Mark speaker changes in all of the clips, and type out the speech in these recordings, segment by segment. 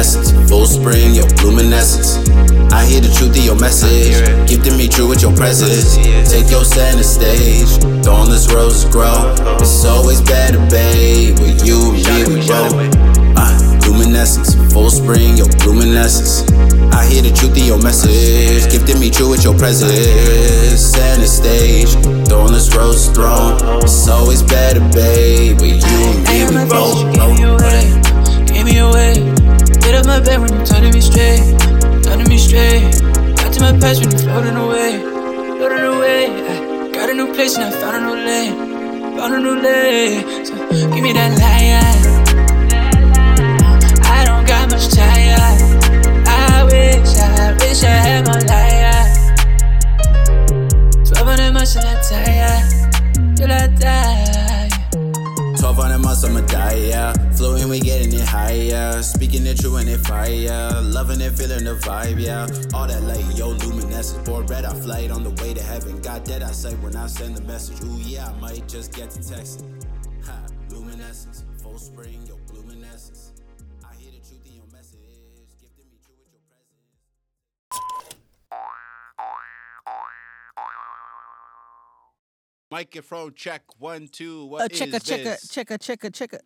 Speaker 1: Luminescence, full spring, your luminescence. I hear the truth of your message, gifting me true with your presence. Take your center stage, thornless roses grow. It's always better, babe, with you and me we roll. Uh, luminescence, full spring, your luminescence. I hear the truth of your message, gifting me true with your presence. Center stage, thornless roses thrown. It's always better, babe, with you and me we roll.
Speaker 2: Give me away, give me away. Get up my bed when you're turning me straight, turning me straight. Back to my past when you're floating away, floating away. Got a new place and I found a new lane, found a new lane. So give me that lion. I don't got much time. I wish, I wish I had my lion. Twelve hundred months till I die, till I die.
Speaker 1: 1200 months, I'ma die, yeah. Flowing, we getting it higher. Speaking it true and it fire. Loving it, feeling the vibe, yeah. All that light, yo, luminescence. Board red, I flight on the way to heaven. God dead, I say when I send the message. Ooh, yeah, I might just get to text.
Speaker 3: Microphone check one two.
Speaker 4: Uh,
Speaker 3: What is
Speaker 4: check a check
Speaker 3: this?
Speaker 4: check a check a check a.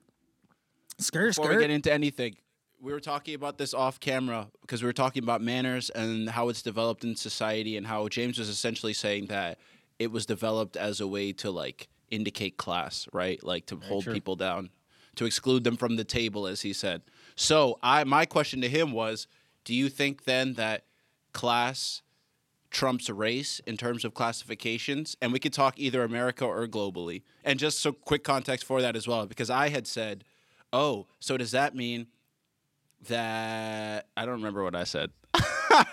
Speaker 4: Skirt
Speaker 3: Before we get into anything, we were talking about this off camera because we were talking about manners and how it's developed in society and how James was essentially saying that it was developed as a way to like indicate class, right? Like to hold
Speaker 4: true.
Speaker 3: people down, to exclude them from the table, as he said. So I my question to him was, do you think then that class trumps race in terms of classifications? And we could talk either America or globally. And just so quick context for that as well, because I had said, oh, so does that mean that I don't remember what I said. I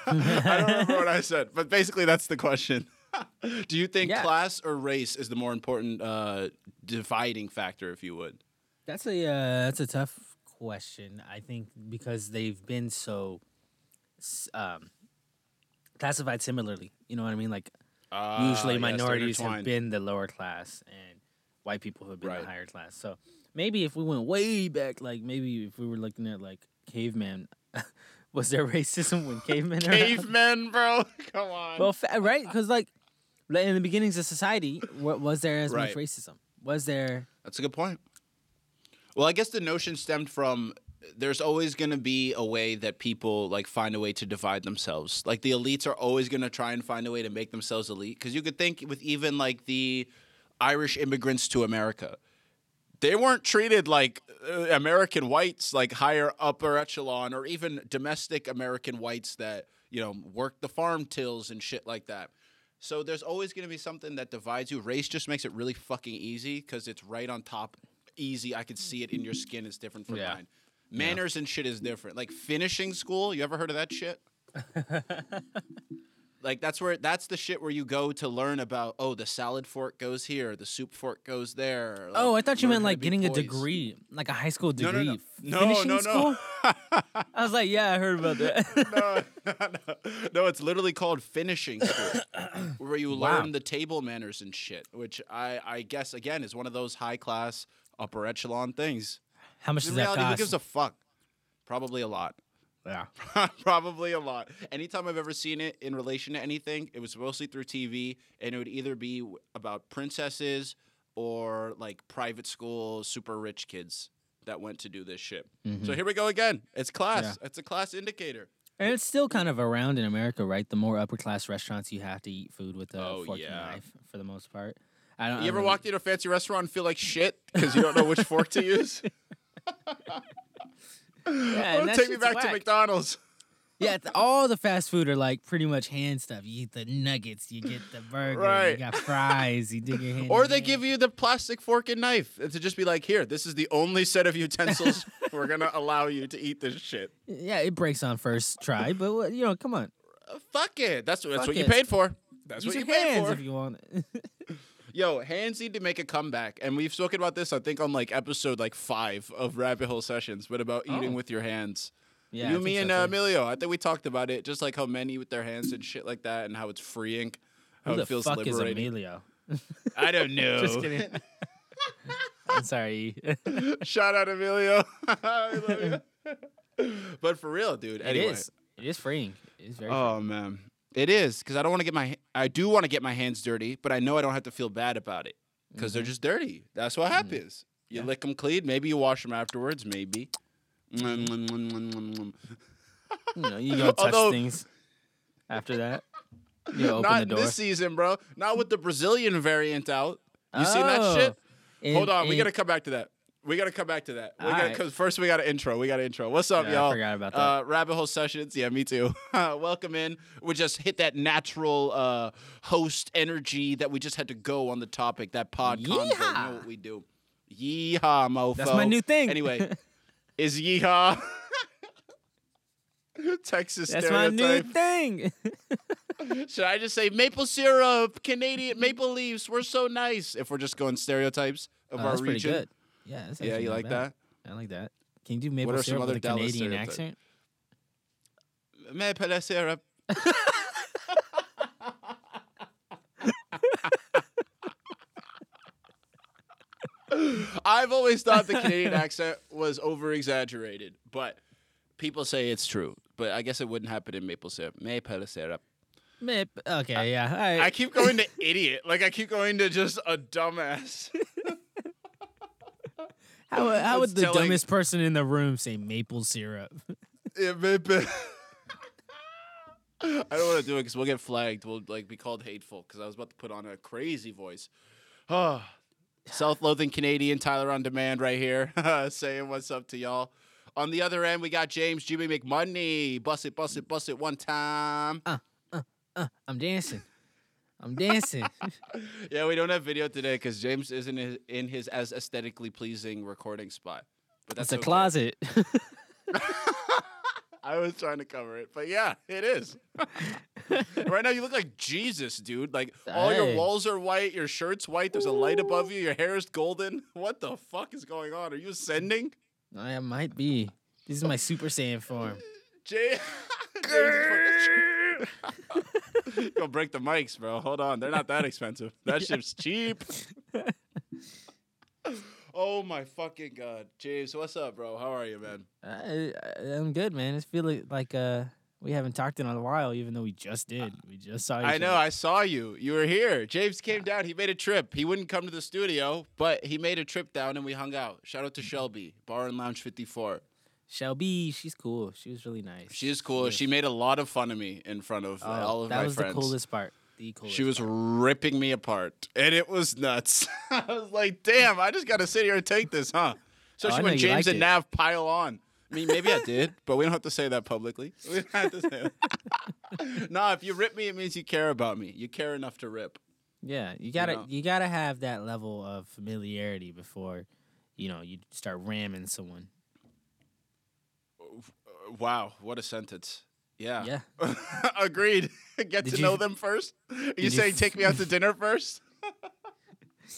Speaker 3: don't remember what I said, but basically that's the question. Do you think
Speaker 4: Yeah.
Speaker 3: class or race is the more important uh, dividing factor, if you would?
Speaker 4: That's a uh, that's a tough question. I think because they've been so um, classified similarly. You know what I mean? Like
Speaker 3: Ah,
Speaker 4: usually
Speaker 3: yes,
Speaker 4: minorities have been the lower class and white people have been
Speaker 3: Right.
Speaker 4: the higher class. So maybe if we went way back, like maybe if we were looking at like caveman, was there racism when cavemen
Speaker 3: cavemen, bro. Come on.
Speaker 4: Well, fa- right? Because like in the beginnings of society, wa- was there as much racism? Was there?
Speaker 3: That's a good point. Well, I guess the notion stemmed from there's always going to be a way that people like find a way to divide themselves. Like the elites are always going to try and find a way to make themselves elite because you could think with even like the Irish immigrants to America. They weren't treated like uh, American whites, like higher upper echelon, or even domestic American whites that you know work the farm tills and shit like that. So there's always going to be something that divides you. Race just makes it really fucking easy because it's right on top. Easy, I could see it in your skin. It's different from
Speaker 4: Yeah.
Speaker 3: mine. Manners and shit is different. Like finishing school, you ever heard of that shit? like that's where that's the shit where you go to learn about. Oh, the salad fork goes here, the soup fork goes there. like,
Speaker 4: Oh, I thought you meant like getting a degree, like a high school degree.
Speaker 3: no, no, no,
Speaker 4: Finishing
Speaker 3: no,
Speaker 4: school?
Speaker 3: no.
Speaker 4: I was like, yeah, I heard about that.
Speaker 3: no, no, no, no, it's literally called finishing school, where you
Speaker 4: Wow.
Speaker 3: learn the table manners and shit. Which I, I guess again is one of those high class, upper echelon things.
Speaker 4: How much
Speaker 3: In
Speaker 4: does that
Speaker 3: reality, who
Speaker 4: cost?
Speaker 3: gives a fuck? Probably a lot.
Speaker 4: yeah.
Speaker 3: Probably a lot. Anytime I've ever seen it in relation to anything, it was mostly through TV, and it would either be about princesses or like private school, super rich kids that went to do this shit. So here we go again. It's class.
Speaker 4: Mm-hmm. Yeah.
Speaker 3: It's a class indicator.
Speaker 4: And it's still kind of around in America, right? The more upper class restaurants, you have to eat food with a
Speaker 3: Oh,
Speaker 4: fork
Speaker 3: yeah.
Speaker 4: and knife for the most part. I don't.
Speaker 3: You ever
Speaker 4: I don't-
Speaker 3: walked into a fancy restaurant and feel like shit because you don't know which fork to use?
Speaker 4: Yeah,
Speaker 3: Oh, take me back to. McDonald's.
Speaker 4: Yeah, all the fast food are like pretty much hand stuff. You eat the nuggets, you get the burger,
Speaker 3: Right.
Speaker 4: you got fries, you dig your hand.
Speaker 3: Or they
Speaker 4: there.
Speaker 3: give you the plastic fork and knife and to just be like, here, this is the only set of utensils we're gonna allow you to eat this shit.
Speaker 4: Yeah, it breaks on first try, but what- you know, come on,
Speaker 3: Uh, fuck it. That's that's
Speaker 4: Fuck
Speaker 3: what you paid for. That's
Speaker 4: use
Speaker 3: what
Speaker 4: your
Speaker 3: you paid
Speaker 4: hands
Speaker 3: for.
Speaker 4: if you want.
Speaker 3: Yo, hands need to make a comeback, and we've spoken about this. I think on like episode like five of Rabbit Hole Sessions, but about eating
Speaker 4: Oh.
Speaker 3: with your hands.
Speaker 4: yeah,
Speaker 3: you, me,
Speaker 4: so,
Speaker 3: and uh. Emilio. I think we talked about it, just like how men eat with their hands and shit like that, and how it's freeing, how
Speaker 4: Who the
Speaker 3: it feels
Speaker 4: fuck
Speaker 3: liberating.
Speaker 4: is Emilio?
Speaker 3: I don't know.
Speaker 4: Just kidding. I'm sorry.
Speaker 3: Shout out Emilio. I love you. but for real, dude.
Speaker 4: It
Speaker 3: Anyway.
Speaker 4: is. It is freeing. It is very.
Speaker 3: Oh man, it is because I don't want to get my. I do want to get my hands dirty, but I know I don't have to feel bad about it because they're mm-hmm. just dirty. That's what mm-hmm. happens. You
Speaker 4: Yeah.
Speaker 3: lick them clean. Maybe you wash them afterwards. Maybe. Mwah.
Speaker 4: You know, you go touch
Speaker 3: Although-
Speaker 4: things after that. You open
Speaker 3: Not
Speaker 4: the door.
Speaker 3: this season, bro. Not with the Brazilian variant out. You seen that oh. shit?
Speaker 4: Oh,
Speaker 3: Hold
Speaker 4: and-
Speaker 3: on, we gotta come back to that. We gotta come back to that. We gotta,
Speaker 4: Alright.
Speaker 3: cause first we got an intro. We got an intro. What's up,
Speaker 4: Yeah,
Speaker 3: y'all?
Speaker 4: forgot about that.
Speaker 3: Uh, Rabbit Hole Sessions. Yeah, me too. Welcome in. We just hit that natural uh, host energy that we just had to go on the topic. That pod convo. You know what we do? Yeehaw, mofo.
Speaker 4: That's my new thing.
Speaker 3: Anyway, is yeehaw Texas
Speaker 4: That's my new thing.
Speaker 3: Should I just say maple syrup, Canadian maple leaves? We're so nice. If we're just going stereotypes of
Speaker 4: Oh,
Speaker 3: our
Speaker 4: that's pretty
Speaker 3: region.
Speaker 4: good. Yeah, that's
Speaker 3: Yeah, you like
Speaker 4: bad.
Speaker 3: that?
Speaker 4: I like that. Can you do maple syrup with a
Speaker 3: Dallas
Speaker 4: Canadian
Speaker 3: stereotypes?
Speaker 4: accent?
Speaker 3: Maple syrup. I've always thought the Canadian accent was over exaggerated, but people say it's true. But I guess it wouldn't happen in maple syrup. Maple syrup.
Speaker 4: Map- Okay, yeah. All right.
Speaker 3: I keep going to idiot. Like I keep going to just a dumbass.
Speaker 4: how how would the
Speaker 3: telling-
Speaker 4: dumbest person in the room say maple syrup?
Speaker 3: Yeah, maple. I don't want to do it because we'll get flagged. We'll like be called hateful because I was about to put on a crazy voice. Oh, self-loathing Canadian Tyler on demand right here, saying what's up to y'all. On the other end, we got James Jimmy McMoney. Bust it, bust it, bust it one time.
Speaker 4: Uh, uh, uh, I'm dancing. I'm dancing.
Speaker 3: Yeah, we don't have video today because James isn't in- in his as aesthetically pleasing recording spot. But that's
Speaker 4: it's a
Speaker 3: okay.
Speaker 4: closet.
Speaker 3: I was trying to cover it, but yeah, it is. right now, you look like Jesus, dude. Like all your walls are white, your shirt's white. There's a light above you. Your hair is golden. What the fuck is going on? Are you ascending,
Speaker 4: I might be. This is my Super Saiyan form.
Speaker 3: Jay? James is Go break the mics, bro. Hold on, they're not that expensive. That shit's cheap. oh my fucking god, James, what's up, bro? How are you, man?
Speaker 4: I, I, I'm good, man. It's feeling like uh we haven't talked in a while, even though we just did. We just saw. Each
Speaker 3: I know.
Speaker 4: other.
Speaker 3: I saw you. You were here. James came down. He made a trip. He wouldn't come to the studio, but he made a trip down and we hung out. Shout out to Shelby, Bar and Lounge 54.
Speaker 4: Shelby, she's cool. She was really nice.
Speaker 3: She is cool.
Speaker 4: was-
Speaker 3: She made a lot of fun of me in front of uh,
Speaker 4: Oh,
Speaker 3: all of my friends.
Speaker 4: that was the coolest part. The coolest.
Speaker 3: She was
Speaker 4: part.
Speaker 3: ripping me apart, and it was nuts. I was like, "Damn, I just got to sit here and take this, huh?" Especially
Speaker 4: Oh,
Speaker 3: when James and
Speaker 4: it.
Speaker 3: Nav pile on. I mean, maybe I did, but we don't have to say that publicly. We don't have to say that. nah, if you rip me, it means you care about me. You care enough to rip.
Speaker 4: Yeah, you gotta
Speaker 3: know?
Speaker 4: you gotta have that level of familiarity before, you know, you start ramming someone.
Speaker 3: Wow, what a sentence. Yeah.
Speaker 4: Yeah.
Speaker 3: Agreed. Get
Speaker 4: Did
Speaker 3: to
Speaker 4: you-
Speaker 3: know them first. Are you
Speaker 4: you
Speaker 3: saying
Speaker 4: f-
Speaker 3: take me out to dinner first?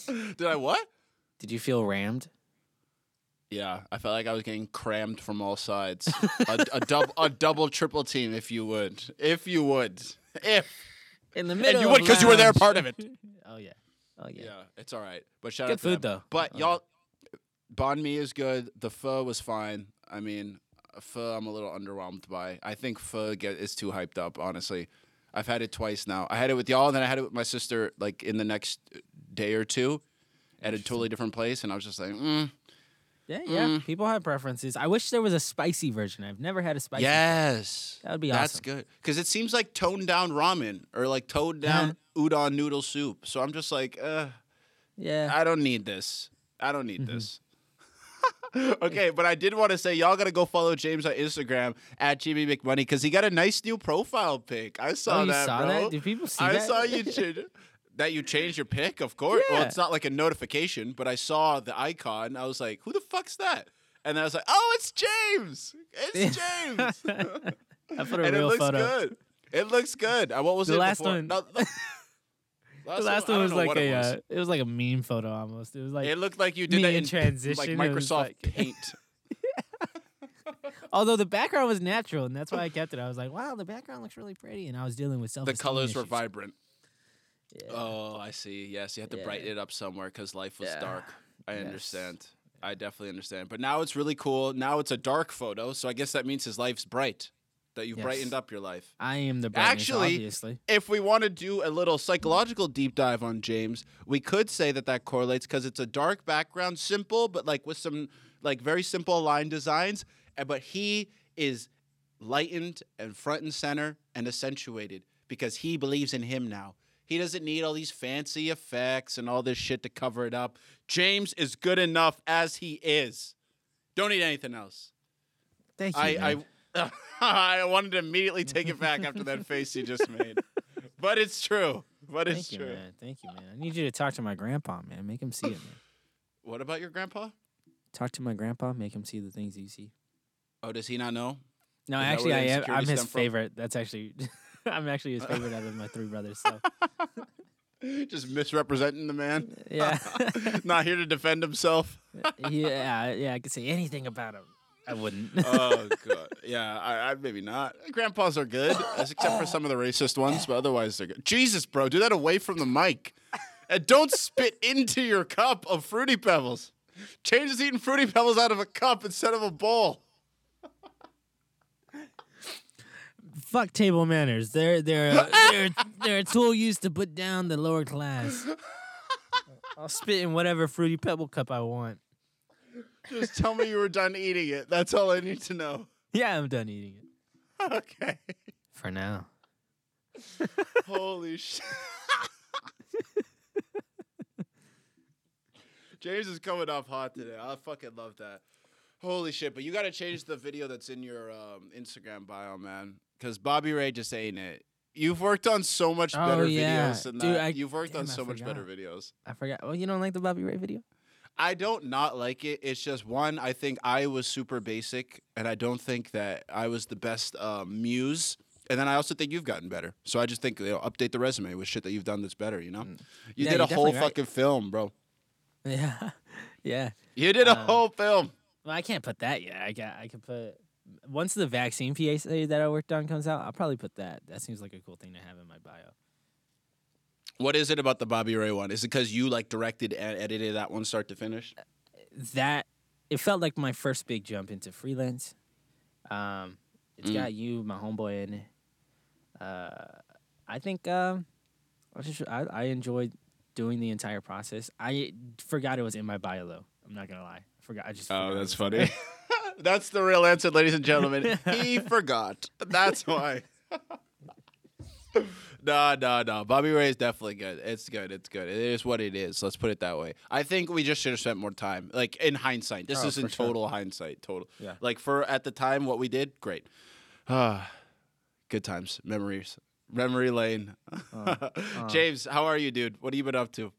Speaker 3: Did I what?
Speaker 4: Did you feel rammed?
Speaker 3: Yeah, I felt like I was getting crammed from all sides. a, a double, a double, triple team, if you would, if you would, if.
Speaker 4: In the middle.
Speaker 3: you would because you were there, part of it.
Speaker 4: oh yeah. Oh yeah.
Speaker 3: Yeah, it's all right. But shout
Speaker 4: Good
Speaker 3: out to
Speaker 4: food,
Speaker 3: them.
Speaker 4: though.
Speaker 3: But
Speaker 4: Oh,
Speaker 3: y'all, banh mi is good. The pho was fine. I mean, pho I'm a little underwhelmed by. I think pho get is too hyped up. Honestly, I've had it twice now. I had it with y'all, and then I had it with my sister like in the next day or two, at a totally different place, and I was just like, mm,
Speaker 4: Yeah, yeah.
Speaker 3: Mm.
Speaker 4: People have preferences. I wish there was a spicy version. I've never had a spicy.
Speaker 3: yes,
Speaker 4: That would be awesome.
Speaker 3: That's good because it seems like toned down ramen or like toned down udon noodle soup. So I'm just like, uh,
Speaker 4: Yeah.
Speaker 3: I don't need this. I don't need
Speaker 4: Mm-hmm.
Speaker 3: this. okay, but I did want to say y'all gotta go follow James on Instagram at GB McMoney because he got a nice new profile pic. I saw
Speaker 4: oh, you
Speaker 3: that,
Speaker 4: saw
Speaker 3: bro.
Speaker 4: that? Did people see
Speaker 3: I
Speaker 4: that?
Speaker 3: saw you change that you changed your pic, of course. Well, it's not like a notification, but I saw the icon. I was like, who the fuck's that? And I was like, oh, it's James. It's James.
Speaker 4: I put a
Speaker 3: and it looks
Speaker 4: photo.
Speaker 3: good. It looks good. Uh, What was
Speaker 4: The
Speaker 3: it
Speaker 4: last
Speaker 3: before?
Speaker 4: one-
Speaker 3: No, the-
Speaker 4: The last
Speaker 3: I
Speaker 4: one was like a.
Speaker 3: it was.
Speaker 4: Uh, it was like a meme photo almost. It was like.
Speaker 3: It looked like you did that
Speaker 4: in transition,
Speaker 3: like
Speaker 4: it was
Speaker 3: Microsoft
Speaker 4: like-
Speaker 3: Paint.
Speaker 4: although the background was natural, and that's why I kept it. I was like, wow, the background looks really pretty, and I was dealing with self.
Speaker 3: the colors were
Speaker 4: vibrant.
Speaker 3: vibrant.
Speaker 4: Yeah.
Speaker 3: Oh, I see. Yes, you had to
Speaker 4: Yeah.
Speaker 3: brighten it up somewhere because life was
Speaker 4: Yeah.
Speaker 3: dark. I
Speaker 4: Yes.
Speaker 3: understand. I definitely understand. But now it's really cool. Now it's a dark photo, so I guess that means his life's bright. That you've
Speaker 4: Yes.
Speaker 3: brightened up your life.
Speaker 4: I am the brightness,
Speaker 3: Actually-
Speaker 4: obviously.
Speaker 3: If we want to do a little psychological deep dive on James, we could say that that correlates because it's a dark background, simple, but like with some like very simple line designs. uh, But he is lightened and front and center and accentuated because he believes in him now. He doesn't need all these fancy effects and all this shit to cover it up. James is good enough as he is. Don't need anything else.
Speaker 4: Thank you.
Speaker 3: I,
Speaker 4: man.
Speaker 3: I I wanted to immediately take it back after that face you just made. But it's true. But it's
Speaker 4: Thank you,
Speaker 3: true.
Speaker 4: man. Thank you, man. I need you to talk to my grandpa, man. Make him see it, man.
Speaker 3: What about your grandpa?
Speaker 4: Talk to my grandpa. Make him see the things you see.
Speaker 3: Oh, does he not know?
Speaker 4: No,
Speaker 3: Is
Speaker 4: actually, I am. I'm his
Speaker 3: stem from?
Speaker 4: favorite. That's actually. I'm actually his favorite out of my three brothers. So
Speaker 3: Just misrepresenting the man.
Speaker 4: yeah,
Speaker 3: not here to defend himself.
Speaker 4: yeah, yeah. I could say anything about him. I wouldn't.
Speaker 3: oh god. Yeah, I, I maybe not. Grandpas are good, except for some of the racist ones, but otherwise they're good. Jesus, bro, do that away from the mic. And don't spit into your cup of fruity pebbles. Change is eating fruity pebbles out of a cup instead of a bowl.
Speaker 4: Fuck table manners. They're they're a- they're they're a tool used to put down the lower class. I'll spit in whatever fruity pebble cup I want.
Speaker 3: Just tell me you were done eating it. That's all I need to know.
Speaker 4: Yeah, I'm done eating it
Speaker 3: Okay.
Speaker 4: for now.
Speaker 3: Holy shit. James is coming off hot today. I fucking love that. Holy shit! But you got to change the video that's in your um, Instagram bio, man. Because Bobby Ray just ain't it. You've worked on so much
Speaker 4: Oh,
Speaker 3: better
Speaker 4: yeah.
Speaker 3: videos than
Speaker 4: Dude,
Speaker 3: that.
Speaker 4: I-
Speaker 3: You've worked on
Speaker 4: damn, I
Speaker 3: so much better
Speaker 4: forgot.
Speaker 3: videos.
Speaker 4: I forgot. Oh, you don't like the Bobby Ray video?
Speaker 3: I don't not like it. It's just one. I think I was super basic, and I don't think that I was the best uh, muse. And then I also think you've gotten better. So I just think you know, update the resume with shit that you've done that's better. You know, you
Speaker 4: Mm. Yeah,
Speaker 3: did a whole
Speaker 4: right.
Speaker 3: fucking film, bro.
Speaker 4: Yeah, yeah.
Speaker 3: You did a
Speaker 4: Uh,
Speaker 3: whole film.
Speaker 4: Well, I can't put that yet. I got. I could put once the vaccine PSA that I worked on comes out. I'll probably put that. That seems like a cool thing to have in my bio.
Speaker 3: What is it about the Bobby Ray one? Is it because you like directed and edited that one start to finish?
Speaker 4: That it felt like my first big jump into freelance. Um, it's
Speaker 3: Mm.
Speaker 4: got you, my homeboy, in it. Uh, I think um, I just I, I enjoyed doing the entire process. I forgot it was in my bio though. I'm not gonna lie. I forgot. I just.
Speaker 3: Oh, that's funny. that's the real answer, ladies and gentlemen. he forgot. That's why. no, no, no. Bobby Ray is definitely good. It's good. It's good. It is what it is. Let's put it that way. I think we just should have spent more time. Like in hindsight, this
Speaker 4: Oh,
Speaker 3: is in
Speaker 4: for sure.
Speaker 3: total hindsight. Total.
Speaker 4: Yeah.
Speaker 3: Like for at the time, what we did, great. Ah, good times, memories, memory lane. James, how are you, dude? What have you been up to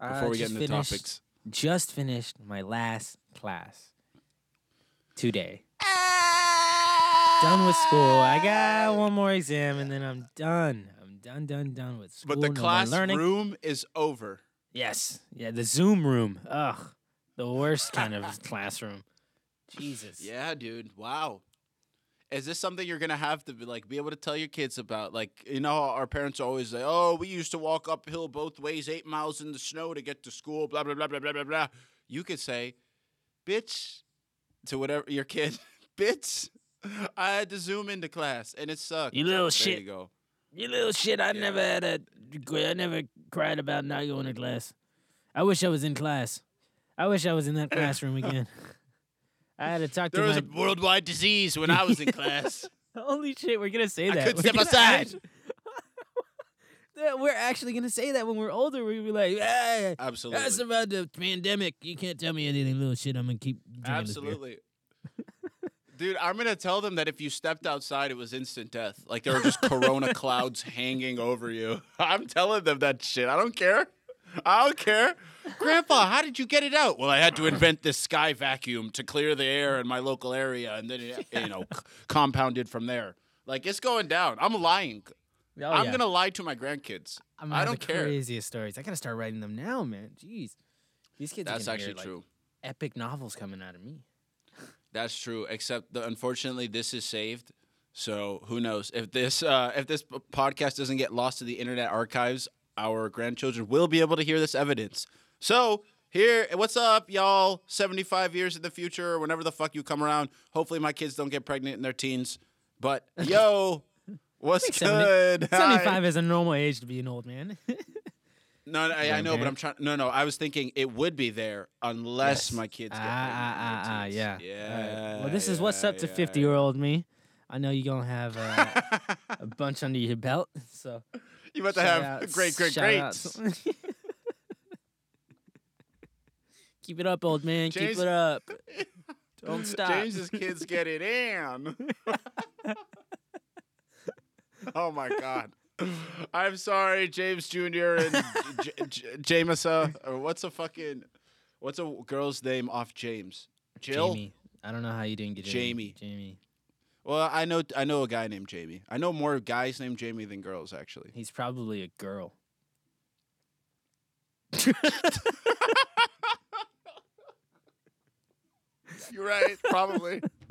Speaker 4: Uh,
Speaker 3: before we get into
Speaker 4: finished-
Speaker 3: topics?
Speaker 4: Just finished my last class today. Done with school. I got ah. one more exam and then I'm done. I'm done, done, done with school.
Speaker 3: But the
Speaker 4: no more
Speaker 3: class
Speaker 4: learning.
Speaker 3: room is over.
Speaker 4: Yes. Yeah, the Zoom room. Ugh. The worst kind of classroom. Jesus.
Speaker 3: Yeah, dude. Wow. Is this something you're gonna have to be like be able to tell your kids about? Like, you know, our parents always say, "Oh, we used to walk uphill both ways, eight miles in the snow to get to school." Blah blah blah blah blah blah blah. You could say, "Bitch," to whatever your kid, "Bitch." I had to zoom into class and it sucked.
Speaker 4: You little
Speaker 3: there
Speaker 4: shit.
Speaker 3: you go.
Speaker 4: You little shit. I never had a. I never cried about not going to class. I wish I was in class. I wish I was in that classroom again. I had to talk
Speaker 3: There
Speaker 4: to There
Speaker 3: was
Speaker 4: my.
Speaker 3: a worldwide disease when I was in class.
Speaker 4: Holy shit, we're gonna say
Speaker 3: I
Speaker 4: that.
Speaker 3: couldn't
Speaker 4: We're
Speaker 3: step aside.
Speaker 4: we're actually gonna say that when we're older. We'll be like, ah, hey,
Speaker 3: Absolutely.
Speaker 4: that's about the pandemic. You can't tell me anything, little shit. I'm gonna keep.
Speaker 3: Absolutely. Dude, I'm gonna tell them that if you stepped outside, it was instant death. Like there were just corona clouds hanging over you. I'm telling them that shit. I don't care. I don't care. Grandpa, how did you get it out? Well, I had to invent this sky vacuum to clear the air in my local area, and then it, you know, c- compounded from there. Like it's going down. I'm lying.
Speaker 4: Oh,
Speaker 3: I'm
Speaker 4: yeah.
Speaker 3: gonna lie to my grandkids.
Speaker 4: I'm gonna
Speaker 3: I don't
Speaker 4: the
Speaker 3: care.
Speaker 4: Craziest stories. I gotta start writing them now, man. Jeez, these kids. are
Speaker 3: That's
Speaker 4: gonna hear,
Speaker 3: actually
Speaker 4: like,
Speaker 3: true.
Speaker 4: Epic novels coming out of me.
Speaker 3: That's true. Except the, unfortunately, this is saved. So who knows if this uh, if this podcast doesn't get lost to the internet archives, our grandchildren will be able to hear this evidence. So Here, what's up, y'all? 75 years in the future, whenever the fuck you come around. Hopefully, my kids don't get pregnant in their teens. But yo, what's
Speaker 4: think 70
Speaker 3: good?
Speaker 4: 75 is a normal age to be an old man.
Speaker 3: No, no I, I know, but I'm trying. No, no, I was thinking it would be there unless
Speaker 4: Yes.
Speaker 3: my kids
Speaker 4: ah,
Speaker 3: get
Speaker 4: ah, ah,
Speaker 3: in
Speaker 4: ah, yeah.
Speaker 3: Yeah.
Speaker 4: Alright. Well, this is what's up to
Speaker 3: yeah,
Speaker 4: 50 year old me. I know you're going to have uh, a bunch under your belt. So,
Speaker 3: You about to have
Speaker 4: outs,
Speaker 3: great, great, great.
Speaker 4: Keep it up, old man.
Speaker 3: James-
Speaker 4: Keep it up. Don't stop.
Speaker 3: James's kids get it in. oh my god. I'm sorry, James Jr. and J- J- Jamesa, or what's a fucking, what's a girl's name off James? Jill.
Speaker 4: Jamie. I don't know how you didn't get it.
Speaker 3: Jamie.
Speaker 4: Jamie.
Speaker 3: Well, I know, I know a guy named Jamie. I know more guys named Jamie than girls, actually.
Speaker 4: He's probably a girl.
Speaker 3: You're right, probably.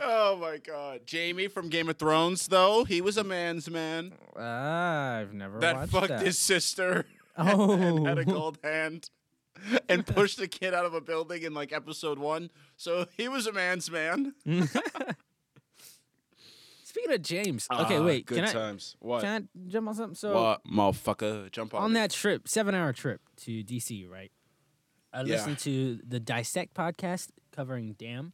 Speaker 3: oh my god, Jaime from Game of Thrones, though he was a man's man
Speaker 4: Ah, I've never
Speaker 3: that
Speaker 4: watched
Speaker 3: fucked
Speaker 4: that.
Speaker 3: his sister.
Speaker 4: Oh.
Speaker 3: and had a gold hand and pushed a kid out of a building in like episode one. So he was a man's man.
Speaker 4: Speaking of James, okay,
Speaker 3: Ah,
Speaker 4: wait.
Speaker 3: Good
Speaker 4: Can I.
Speaker 3: What?
Speaker 4: can I jump on something? So
Speaker 3: what, motherfucker? Jump on,
Speaker 4: on
Speaker 3: it.
Speaker 4: that trip, seven hour trip to DC, right? I
Speaker 3: Yeah.
Speaker 4: listened to the Dissect podcast covering Damn.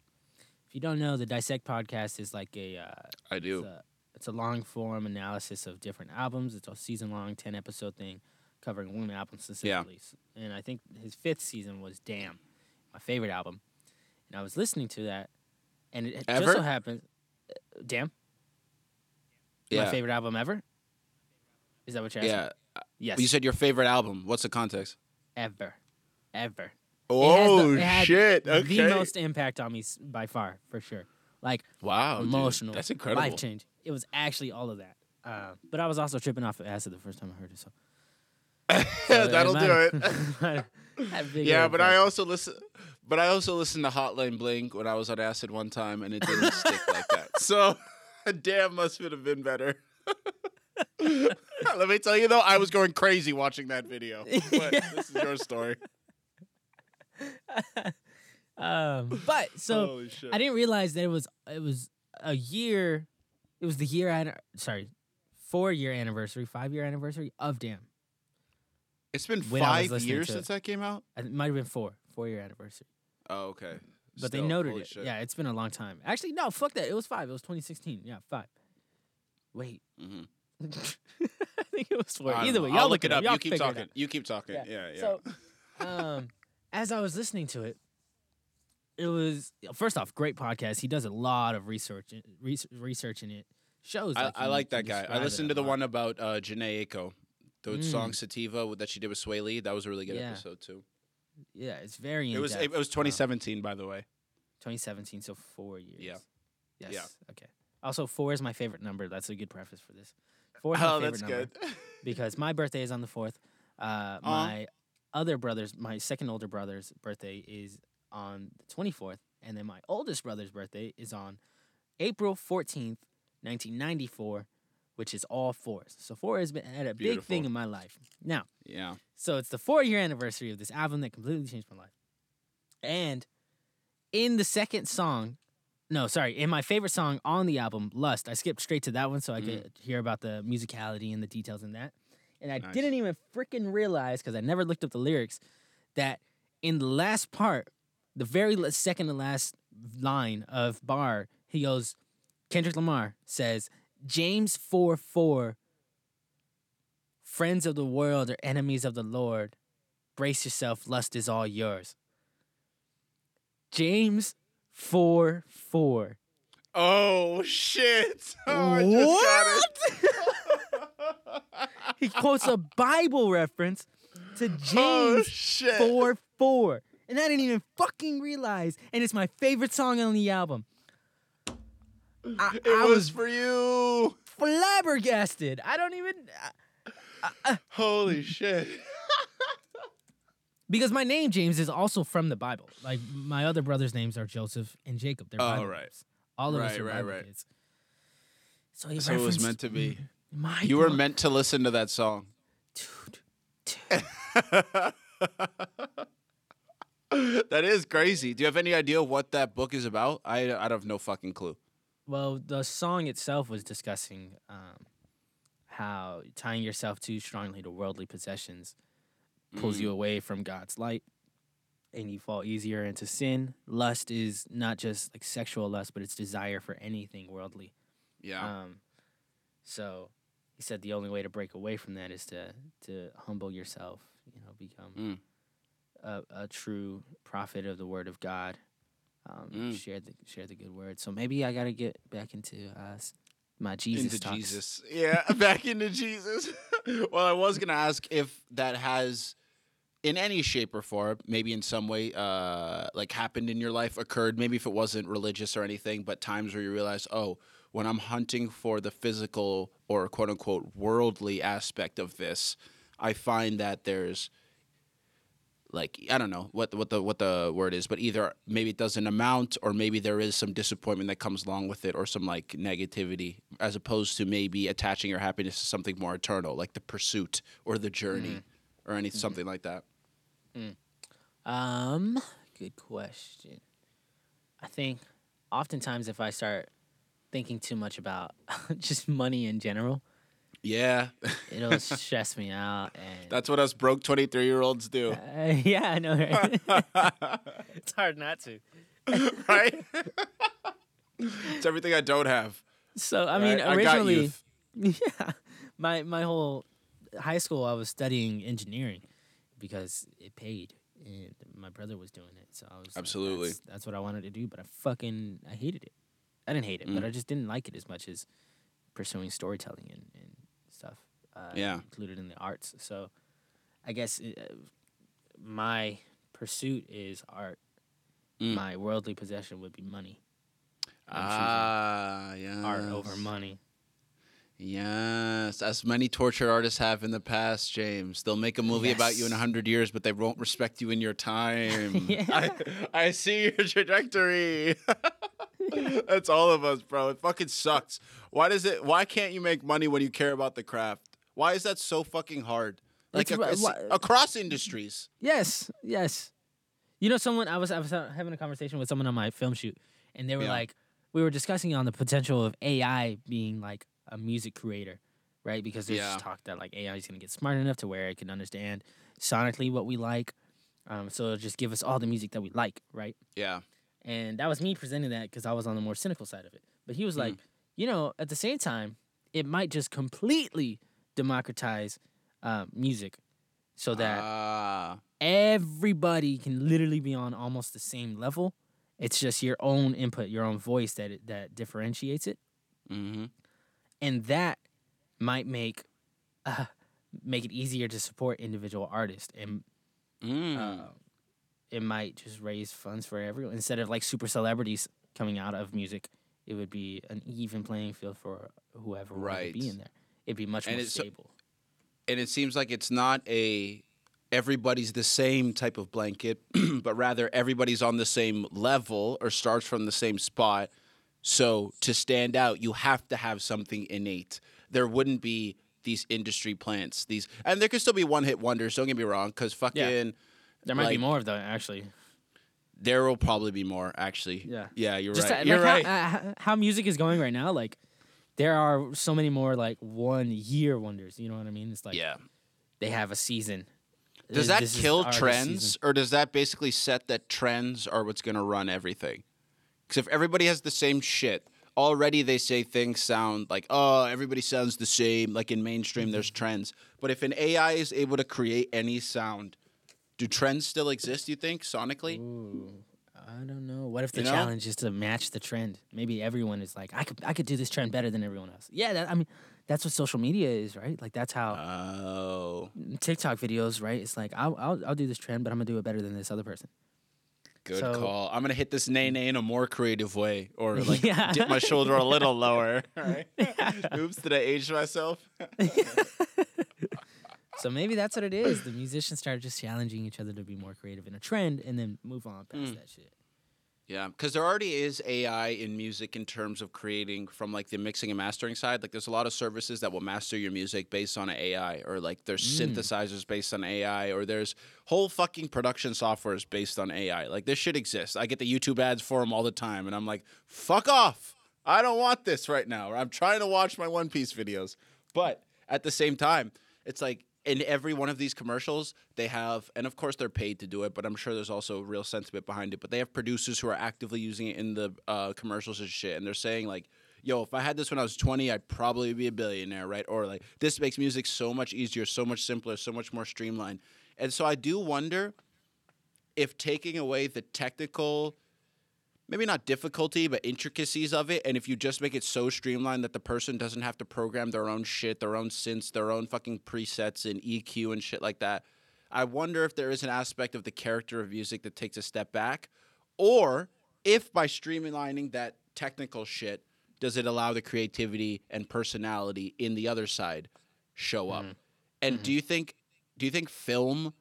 Speaker 4: You don't know, the Dissect podcast is like a uh,
Speaker 3: I
Speaker 4: it's
Speaker 3: do.
Speaker 4: a, it's a long form analysis of different albums. It's a season long, ten episode thing covering one album specifically. S- And I think his fifth season was Damn, my favorite album. And I was listening to that, and it, it just so happened, uh, Damn,
Speaker 3: Yeah.
Speaker 4: my favorite album ever. Is that what you're asking?
Speaker 3: Yeah.
Speaker 4: Yes.
Speaker 3: You said your favorite album. What's the context?
Speaker 4: ever, ever.
Speaker 3: Oh
Speaker 4: it had
Speaker 3: shit! Okay.
Speaker 4: The most impact on me by far, for sure. Like
Speaker 3: wow. dude.
Speaker 4: emotional,
Speaker 3: That's incredible.
Speaker 4: life change. It was actually all of that. Uh, but I was also tripping off of acid the first time I heard it. So, so
Speaker 3: That'll do it.
Speaker 4: might have had a bigger
Speaker 3: Yeah, but I also listen. But I also listened to Hotline Bling when I was on acid one time, and it didn't stick like that. So, damn, must have been better. Let me tell you though, I was going crazy watching that video. But this is your story.
Speaker 4: Um, but so I didn't realize that it was it was a year. It was the year. an- Sorry, four year anniversary, five year anniversary of Damn.
Speaker 3: it's been
Speaker 4: when I was
Speaker 3: five
Speaker 4: listening
Speaker 3: years
Speaker 4: to it.
Speaker 3: since that came out.
Speaker 4: It might have been four, four year anniversary.
Speaker 3: Oh, okay.
Speaker 4: But they
Speaker 3: Still,
Speaker 4: noted
Speaker 3: holy
Speaker 4: it.
Speaker 3: shit.
Speaker 4: Yeah, it's been a long time. Actually, no, fuck that. It was five. It was 2016. Yeah, five. Wait.
Speaker 3: Mhm.
Speaker 4: I think it was four.
Speaker 3: I don't
Speaker 4: Either
Speaker 3: know.
Speaker 4: way, y'all
Speaker 3: I'll
Speaker 4: look
Speaker 3: it up.
Speaker 4: Y'all
Speaker 3: You keep
Speaker 4: figure it
Speaker 3: talking.
Speaker 4: out.
Speaker 3: You keep talking. Yeah, yeah.
Speaker 4: So, um, as I was listening to it, it was first off great podcast. He does a lot of research, research, research in it. Shows.
Speaker 3: I,
Speaker 4: like
Speaker 3: I like that guy. I listened to the
Speaker 4: lot.
Speaker 3: one about uh, Jhené Aiko, the
Speaker 4: Mm.
Speaker 3: song Sativa that she did with Swae Lee. That was a really good
Speaker 4: Yeah.
Speaker 3: episode too.
Speaker 4: Yeah, it's very.
Speaker 3: It was it,
Speaker 4: in-depth.
Speaker 3: was
Speaker 4: Um,
Speaker 3: 2017, by the way.
Speaker 4: 2017, so four years.
Speaker 3: Yeah.
Speaker 4: Yes.
Speaker 3: Yeah.
Speaker 4: Okay. Also, four is my favorite number. That's a good preface for this. Four is my
Speaker 3: Oh,
Speaker 4: favorite
Speaker 3: that's
Speaker 4: number.
Speaker 3: good.
Speaker 4: because my birthday is on the fourth. Uh, my other brother's, my second older brother's birthday is on the twenty fourth, and then my oldest brother's birthday is on April fourteenth, nineteen ninety four, which is all fours. So four has been had a big thing in my life. Now,
Speaker 3: yeah.
Speaker 4: so it's the four year anniversary of this album that completely changed my life. And in the second song, no, sorry, in my favorite song on the album, Lust, I skipped straight to that one so I could mm. hear about the musicality and the details in that. And I
Speaker 3: Nice.
Speaker 4: didn't even freaking realize, because I never looked up the lyrics, that in the last part, the very second to last line of Bar, he goes, Kendrick Lamar says, James 4 4, friends of the world are enemies of the Lord. Brace yourself, lust is all yours. James 4 4.
Speaker 3: Oh shit! Oh, I just got it.
Speaker 4: he quotes a Bible reference to
Speaker 3: oh
Speaker 4: James
Speaker 3: shit!
Speaker 4: 4 4. And I didn't even fucking realize. And it's my favorite song on the album. I,
Speaker 3: It
Speaker 4: I
Speaker 3: was
Speaker 4: was
Speaker 3: for you.
Speaker 4: flabbergasted. I don't even.
Speaker 3: Holy shit!
Speaker 4: Because my name, James, is also from the Bible. Like my other brothers' names are Joseph and Jacob. They're
Speaker 3: Oh, right.
Speaker 4: names. All of us
Speaker 3: Right,
Speaker 4: are
Speaker 3: right,
Speaker 4: Bible
Speaker 3: right.
Speaker 4: kids. So he
Speaker 3: So it was meant to be.
Speaker 4: My
Speaker 3: You were meant to listen to that song.
Speaker 4: Dude, dude.
Speaker 3: that is crazy. Do you have any idea what that book is about? I I have no fucking clue.
Speaker 4: Well, the song itself was discussing um, how tying yourself too strongly to worldly possessions pulls
Speaker 3: Mm.
Speaker 4: you away from God's light and you fall easier into sin. Lust is not just like sexual lust, but it's desire for anything worldly.
Speaker 3: Yeah.
Speaker 4: Um, so he said the only way to break away from that is to to humble yourself, you know, become
Speaker 3: Mm.
Speaker 4: a, a true prophet of the word of God. Um,
Speaker 3: Mm.
Speaker 4: Share the share the good word. So maybe I got to get back into uh, my Jesus
Speaker 3: into
Speaker 4: talks.
Speaker 3: Jesus. Yeah, back into Jesus. well, I was gonna ask if that has, in any shape or form, maybe in some way, uh, like happened in your life, occurred. Maybe if it wasn't religious or anything, but times where you realize, oh, when I'm hunting for the physical or quote unquote worldly aspect of this, I find that there's like I don't know what the, what the what the word is, but either maybe it doesn't amount, or maybe there is some disappointment that comes along with it, or some like negativity, as opposed to maybe attaching your happiness to something more eternal, like the pursuit or the journey, mm. or any mm-hmm. something like that. Mm.
Speaker 4: Um, good question. I think oftentimes if I start thinking too much about just money in general,
Speaker 3: Yeah,
Speaker 4: it'll stress me out. And
Speaker 3: that's what us broke twenty three year olds do,
Speaker 4: Uh, yeah, I know. Right? it's hard not to.
Speaker 3: right? it's everything I don't have.
Speaker 4: So I mean,
Speaker 3: right?
Speaker 4: Originally,
Speaker 3: youth.
Speaker 4: yeah, my my whole high school I was studying engineering because it paid, and my brother was doing it. So I was like,
Speaker 3: Absolutely.
Speaker 4: that's, that's what I wanted to do. But I fucking I hated it. I didn't hate it, but
Speaker 3: Mm.
Speaker 4: I just didn't like it as much as pursuing storytelling and, and stuff. Uh,
Speaker 3: Yeah.
Speaker 4: included in the arts. So I guess uh, my pursuit is art.
Speaker 3: Mm.
Speaker 4: My worldly possession would be money.
Speaker 3: Ah, yeah.
Speaker 4: art over money.
Speaker 3: Yes, as many torture artists have in the past, James. They'll make a movie about you in a hundred years, but they won't respect you in your time.
Speaker 4: Yeah.
Speaker 3: I, I see your trajectory. That's all of us, bro. It fucking sucks. Why does it? Why can't you make money when you care about the craft? Why is that so fucking hard? Like
Speaker 4: It's
Speaker 3: ac-
Speaker 4: ri-
Speaker 3: across industries.
Speaker 4: Yes, yes. You know, someone I was I was having a conversation with someone on my film shoot, and they were
Speaker 3: Yeah.
Speaker 4: like, we were discussing on the potential of AI being like a music creator, right? Because there's
Speaker 3: Yeah.
Speaker 4: talk that like AI is gonna get smart enough to where it can understand sonically what we like, um, so it'll just give us all the music that we like, right?
Speaker 3: Yeah.
Speaker 4: And that was me presenting that because I was on the more cynical side of it. But he was like, you know, at the same time, it might just completely democratize uh, music, so that
Speaker 3: Ah,
Speaker 4: everybody can literally be on almost the same level. It's just your own input, your own voice that it, that differentiates it,
Speaker 3: mm-hmm.
Speaker 4: and that might make uh, make it easier to support individual artists, and
Speaker 3: Mm.
Speaker 4: It might just raise funds for everyone instead of like super celebrities coming out of music. It would be an even playing field for whoever
Speaker 3: Right.
Speaker 4: to be in there. It'd be much
Speaker 3: And
Speaker 4: more stable.
Speaker 3: and it seems like it's not a everybody's the same type of blanket, but rather everybody's on the same level or starts from the same spot. So to stand out, you have to have something innate. There wouldn't be these industry plants, these, and there could still be one hit wonders. Don't get me wrong, because fucking
Speaker 4: There might be more of that actually.
Speaker 3: there will probably be more. Actually,
Speaker 4: Yeah.
Speaker 3: yeah, you're
Speaker 4: just
Speaker 3: right.
Speaker 4: uh,
Speaker 3: you're
Speaker 4: like
Speaker 3: right.
Speaker 4: How, uh, how music is going right now, like there are so many more like one year wonders. You know what I mean? It's like
Speaker 3: yeah.
Speaker 4: they have a season.
Speaker 3: Does that
Speaker 4: this
Speaker 3: kill trends,
Speaker 4: season.
Speaker 3: or does that basically set that trends are what's going to run everything? Because if everybody has the same shit, already they say things sound like, oh, everybody sounds the same. Like in mainstream, there's
Speaker 4: Mm-hmm.
Speaker 3: trends. But if an AI is able to create any sound, do trends still exist? You think sonically?
Speaker 4: Ooh, I don't know. What if the
Speaker 3: You know?
Speaker 4: challenge is to match the trend? Maybe everyone is like, I could, I could do this trend better than everyone else. Yeah, that, I mean, that's what social media is, right? Like that's how
Speaker 3: Oh,
Speaker 4: TikTok videos, right? It's like I'll, I'll, I'll do this trend, but I'm gonna do it better than this other person.
Speaker 3: good
Speaker 4: So-
Speaker 3: call. I'm gonna hit this Nae Nae in a more creative way, or like
Speaker 4: Yeah.
Speaker 3: dip my shoulder a little lower. Right? Oops, did I age myself?
Speaker 4: So maybe that's what it is. The musicians start just challenging each other to be more creative in a trend, and then move on past
Speaker 3: Mm.
Speaker 4: that shit.
Speaker 3: Yeah, because there already is AI in music in terms of creating from like the mixing and mastering side. Like, there's a lot of services that will master your music based on AI, or like there's
Speaker 4: Mm.
Speaker 3: synthesizers based on AI, or there's whole fucking production softwares based on AI. Like, this shit exists. I get the YouTube ads for them all the time, and I'm like, fuck off. I don't want this right now. Or I'm trying to watch my One Piece videos. But at the same time, it's like in every one of these commercials, they have, and of course they're paid to do it, but I'm sure there's also a real sentiment behind it. But they have producers who are actively using it in the uh, commercials and shit, and they're saying like, "Yo, if I had this when I was 20, I'd probably be a billionaire, right?" Or like, "This makes music so much easier, so much simpler, so much more streamlined." And so I do wonder if taking away the technical maybe not difficulty, but intricacies of it. And if you just make it so streamlined that the person doesn't have to program their own shit, their own synths, their own fucking presets and EQ and shit like that, I wonder if there is an aspect of the character of music that takes a step back, or if by streamlining that technical shit, does it allow the creativity and personality in the other side show up? Mm-hmm. And do mm-hmm. you think do you think film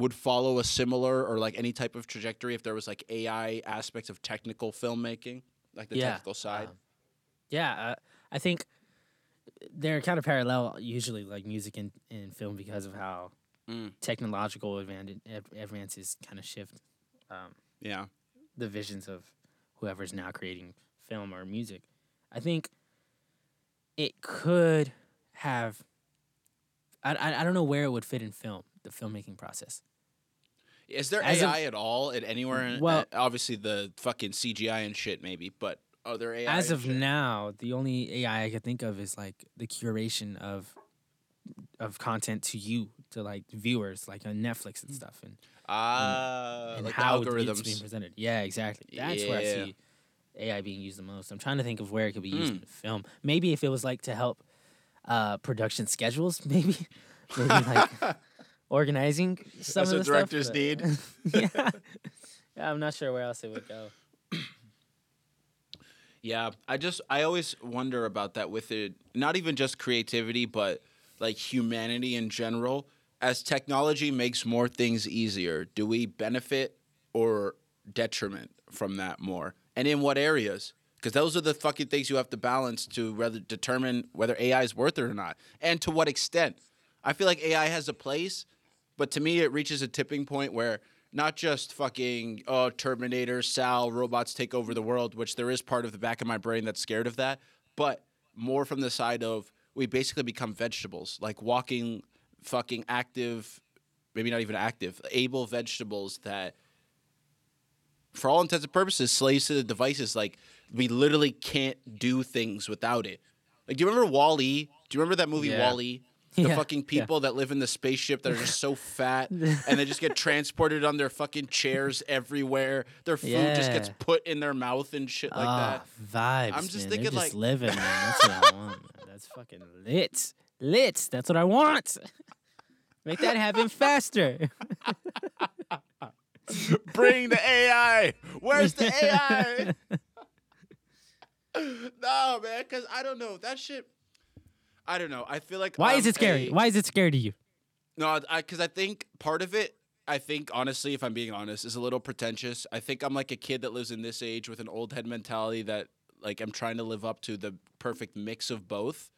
Speaker 3: would follow a similar or like any type of trajectory if there was like AI aspects of technical filmmaking, like the
Speaker 4: Yeah,
Speaker 3: technical side?
Speaker 4: um, Yeah, uh, I think they're kind of parallel usually, like music and, and film, because of how
Speaker 3: Mm.
Speaker 4: technological advan- advances kind of shift um,
Speaker 3: yeah.
Speaker 4: the visions of whoever's now creating film or music. I think it could have. I, I, I don't know where it would fit in film, the filmmaking process.
Speaker 3: Is there
Speaker 4: As of-
Speaker 3: AI at all at anywhere? In,
Speaker 4: Well-
Speaker 3: uh, obviously the fucking CGI and shit maybe, but are there AI?
Speaker 4: As of
Speaker 3: shit?
Speaker 4: now, the only AI I could think of is like the curation of of content to you, to like viewers, like on Netflix and stuff, and,
Speaker 3: ah,
Speaker 4: and
Speaker 3: like
Speaker 4: how it's being presented. Yeah, exactly. That's where I see AI being used the most. I'm trying to think of where it could be used
Speaker 3: Mm.
Speaker 4: in film. Maybe if it was like to help uh, production schedules, maybe, maybe like organizing some
Speaker 3: That's
Speaker 4: of the
Speaker 3: directors
Speaker 4: stuff,
Speaker 3: need.
Speaker 4: but- yeah. yeah, I'm not sure where else it would go.
Speaker 3: Yeah, I just I always wonder about that with it. Not even just creativity, but like humanity in general. As technology makes more things easier, do we benefit or detriment from that more? And in what areas? Because those are the fucking things you have to balance to rather determine whether AI is worth it or not, and to what extent. I feel like AI has a place, but to me, it reaches a tipping point where not just fucking oh Terminator, Sal, robots take over the world, which there is part of the back of my brain that's scared of that, but more from the side of we basically become vegetables, like walking, fucking active, maybe not even active, able vegetables that, for all intents and purposes, slaves to the devices. Like we literally can't do things without it. Like, do you remember Wall-E? Do you remember that movie
Speaker 4: Yeah.
Speaker 3: Wall-E? The
Speaker 4: Yeah,
Speaker 3: fucking
Speaker 4: yeah.
Speaker 3: people that live in the spaceship that are just so fat and they just get transported on their fucking chairs everywhere. Their food just gets put in their mouth and shit like
Speaker 4: ah, that. vibes.
Speaker 3: I'm just
Speaker 4: man.
Speaker 3: thinking,
Speaker 4: They're
Speaker 3: like-
Speaker 4: just living, man. That's what I want. Man. That's fucking lit. Lit. That's what I want. Make that happen faster.
Speaker 3: Bring the AI. Where's the AI? no, man, because I don't know. That shit. I don't know. I feel like.
Speaker 4: Why
Speaker 3: I'm
Speaker 4: is it scary?
Speaker 3: a-
Speaker 4: Why is it scary to you?
Speaker 3: No, I because I think part of it, I think honestly, if I'm being honest, is a little pretentious. I think I'm like a kid that lives in this age with an old head mentality that like I'm trying to live up to the perfect mix of both.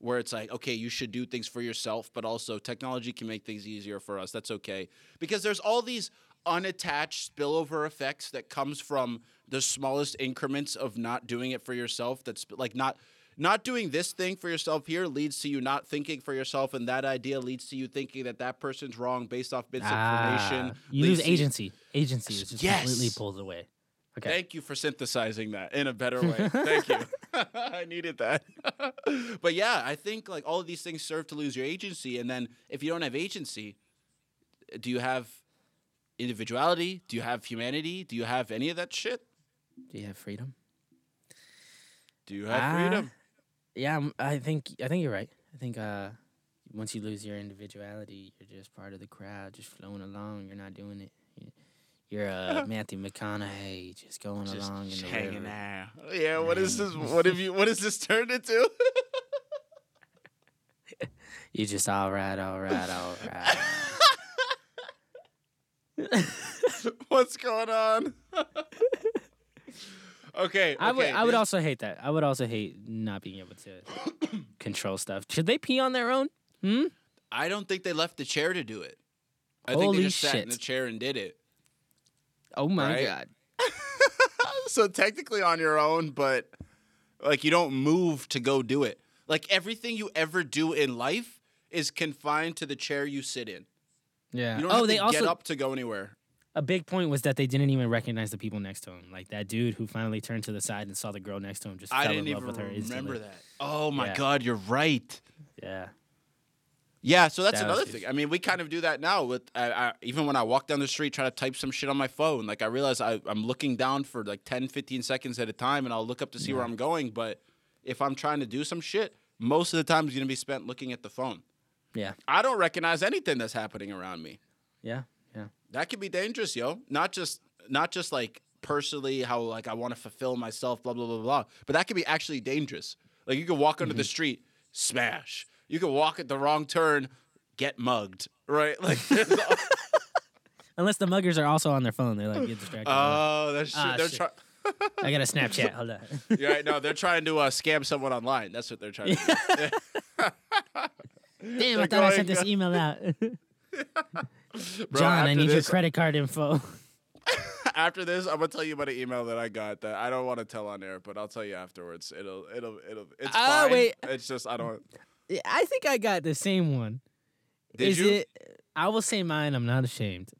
Speaker 3: Where it's like, okay, you should do things for yourself, but also technology can make things easier for us. That's okay. Because there's all these unattached spillover effects that comes from the smallest increments of not doing it for yourself. That's like not not doing this thing for yourself here leads to you not thinking for yourself, and that idea leads to you thinking that that person's wrong based off misinformation.
Speaker 4: Ah, you lose
Speaker 3: to
Speaker 4: agency. Agency is just completely
Speaker 3: Yes.
Speaker 4: pulled away. Okay.
Speaker 3: Thank you for synthesizing that in a better way. Thank you. I needed that. but yeah, I think like all of these things serve to lose your agency, and then if you don't have agency, do you have individuality? Do you have humanity? Do you have any of that shit?
Speaker 4: Do you have freedom?
Speaker 3: Do you have
Speaker 4: Ah,
Speaker 3: freedom?
Speaker 4: Yeah, I'm- I think I think you're right. I think uh, once you lose your individuality, you're just part of the crowd, just flowing along. You're not doing it. You- You're uh, Matthew McConaughey, just going
Speaker 3: Just
Speaker 4: along in the
Speaker 3: hanging
Speaker 4: river.
Speaker 3: there. Yeah. What is this? What have you? What has this turned into?
Speaker 4: You just all right, all right, all right.
Speaker 3: What's going on? Okay,
Speaker 4: I would
Speaker 3: okay,
Speaker 4: I would also hate that. I would also hate not being able to control stuff. Should they pee on their own? Hmm?
Speaker 3: I don't think they left the chair to do it. I think
Speaker 4: Holy
Speaker 3: they just sat in the chair and did it.
Speaker 4: Oh my
Speaker 3: Right?
Speaker 4: god.
Speaker 3: so technically on your own, but like you don't move to go do it. Like everything you ever do in life is confined to the chair you sit in.
Speaker 4: Yeah.
Speaker 3: You don't
Speaker 4: oh,
Speaker 3: have
Speaker 4: they
Speaker 3: to
Speaker 4: also
Speaker 3: get up to go anywhere.
Speaker 4: A big point was that they didn't even recognize the people next to him. Like that dude who finally turned to the side and saw the girl next to him just
Speaker 3: I
Speaker 4: fell
Speaker 3: didn't
Speaker 4: in love with her
Speaker 3: remember
Speaker 4: instantly.
Speaker 3: that. Oh my
Speaker 4: Yeah.
Speaker 3: god, you're right.
Speaker 4: Yeah.
Speaker 3: Yeah, so that's
Speaker 4: That
Speaker 3: another thing. I mean, we kind of do that now. With I, I, even when I walk down the street, try to type some shit on my phone. Like I realize I, I'm looking down for like 10, 15 seconds at a time, and I'll look up to see where I'm going. But if I'm trying to do some shit, most of the time is going to be spent looking at the phone.
Speaker 4: Yeah.
Speaker 3: I don't recognize anything that's happening around me.
Speaker 4: Yeah. Yeah.
Speaker 3: That could be dangerous, yo. Not just not just like personally how like I want to fulfill myself, blah blah blah blah. But that could be actually dangerous. Like you could walk onto the street, smash. You could walk at the wrong turn, get mugged. Right? Like
Speaker 4: Unless the muggers are also on their phone, they're like get distracted.
Speaker 3: Oh, that's shit.
Speaker 4: Ah,
Speaker 3: they're trying
Speaker 4: I got a Snapchat. Hold on.
Speaker 3: You're right, no, they're trying to uh, scam someone online. That's what they're trying to do.
Speaker 4: Damn, I
Speaker 3: They're
Speaker 4: thought I sent this
Speaker 3: uh,
Speaker 4: email out.
Speaker 3: Bro,
Speaker 4: John, I need your credit card info.
Speaker 3: After this, I'm gonna tell you about an email that I got that I don't want to tell on air, but I'll tell you afterwards. It'll, it'll, it'll. It's
Speaker 4: Ah,
Speaker 3: fine.
Speaker 4: wait.
Speaker 3: It's just I don't.
Speaker 4: I think I got the same one.
Speaker 3: Did
Speaker 4: Is
Speaker 3: you?
Speaker 4: it? I will say mine. I'm not ashamed.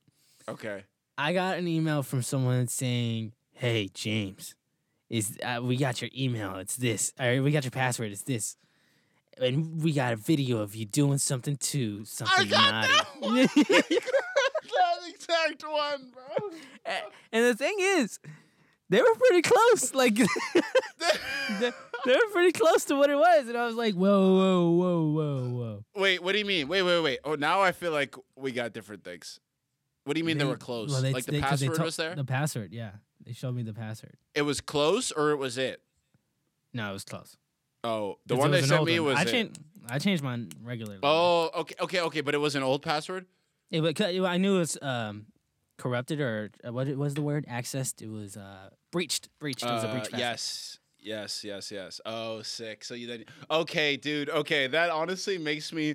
Speaker 3: Okay.
Speaker 4: I got an email from someone saying, "Hey James, is uh, we got your email? It's this. Or we got your password. It's this." And we got a video of you doing something too, something
Speaker 3: got
Speaker 4: naughty.
Speaker 3: that exact one, bro.
Speaker 4: and the thing is, they were pretty close. Like they, they were pretty close to what it was, and I was like, "Whoa, whoa, whoa, whoa, whoa!"
Speaker 3: Wait, what do you mean? Wait, wait, wait. Oh, now I feel like we got different things. What do you mean they, were close?
Speaker 4: well, they-
Speaker 3: like the
Speaker 4: they- they
Speaker 3: password
Speaker 4: to-
Speaker 3: was there?
Speaker 4: The password, yeah. They showed me the password.
Speaker 3: it was close, or it was it?
Speaker 4: No, it was close.
Speaker 3: Oh, the one
Speaker 4: it
Speaker 3: they sent me
Speaker 4: one.
Speaker 3: was
Speaker 4: I
Speaker 3: it.
Speaker 4: changed. I changed mine regularly.
Speaker 3: Oh, okay, okay, okay. But it was an old password.
Speaker 4: It, wa- 'cause I knew it was um, corrupted or uh, what was the word? Accessed. It was uh, breached. Breached. It was a
Speaker 3: Uh,
Speaker 4: breach. password.
Speaker 3: yes, yes, yes, yes. Oh, sick. So you then? Okay, dude. Okay, that honestly makes me.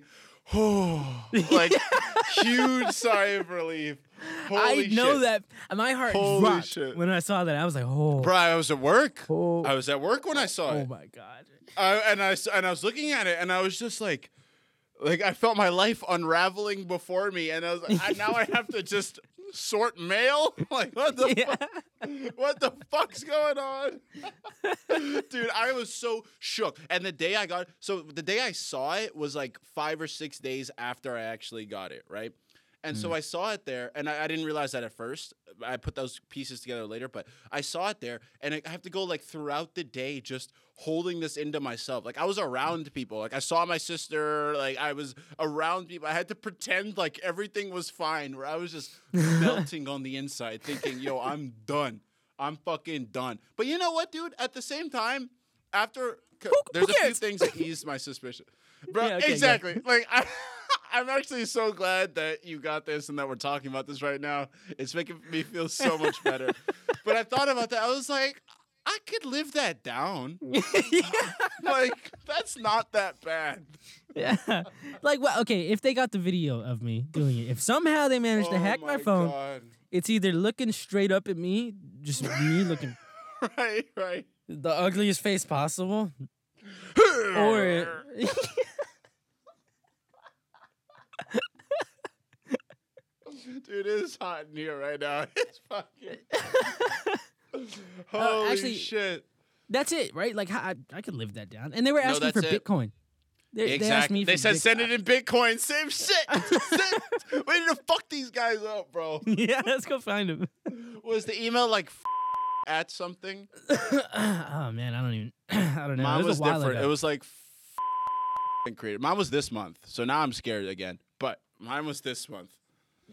Speaker 3: Oh, like huge sigh of relief. Holy
Speaker 4: I know
Speaker 3: shit.
Speaker 4: that my heart
Speaker 3: Holy
Speaker 4: dropped
Speaker 3: shit.
Speaker 4: when I saw that. I was like, oh,
Speaker 3: Bro, I was at work.
Speaker 4: oh,
Speaker 3: I was at work when I saw
Speaker 4: oh
Speaker 3: it.
Speaker 4: Oh my god.
Speaker 3: I, and I and I was looking at it, and I was just like, like I felt my life unraveling before me, and I was like, I, now I have to just sort mail. like what the
Speaker 4: Yeah.
Speaker 3: fuck? what the fuck's going on, dude? I was so shook. And the day I got, so the day I saw it was like five or six days after I actually got it, right? And so mm. I saw it there, and I, I didn't realize that at first. I put those pieces together later, but I saw it there, and I have to go like throughout the day just holding this into myself. Like I was mm. around people, like I saw my sister, like I was around people. I had to pretend like everything was fine, where I was just melting on the inside, thinking, "Yo, I'm done. I'm fucking done." But you know what, dude? At the same time, after c- there's a few things that eased my suspicion, bro.
Speaker 4: Yeah, okay,
Speaker 3: exactly. Like I. I'm actually so glad that you got this and that we're talking about this right now. It's making me feel so much better. but I thought about that. I was like, I could live that down. like, that's not that bad.
Speaker 4: Yeah. like, well, okay, if they got the video of me doing it, if somehow they managed to
Speaker 3: Oh
Speaker 4: hack my, phone,
Speaker 3: God.
Speaker 4: it's either looking straight up at me, just me looking
Speaker 3: Right, right.
Speaker 4: the ugliest face possible, or
Speaker 3: Dude, it is hot in here right now. It's fucking. Holy
Speaker 4: Uh, actually,
Speaker 3: shit.
Speaker 4: that's it, right? Like, I, I could live that down. And they were asking for
Speaker 3: it.
Speaker 4: Bitcoin. They, they asked
Speaker 3: Exactly.
Speaker 4: me
Speaker 3: They, said
Speaker 4: Bit-
Speaker 3: send it in Bitcoin. Same shit. We need to fuck these guys up, bro.
Speaker 4: yeah, let's go find them.
Speaker 3: Was the email like f- at something?
Speaker 4: oh man, I don't even. I don't know.
Speaker 3: Mine
Speaker 4: it was,
Speaker 3: was,
Speaker 4: a while
Speaker 3: different.
Speaker 4: ago.
Speaker 3: It was like f- creative. Mine was this month, so now I'm scared again. But mine was this month.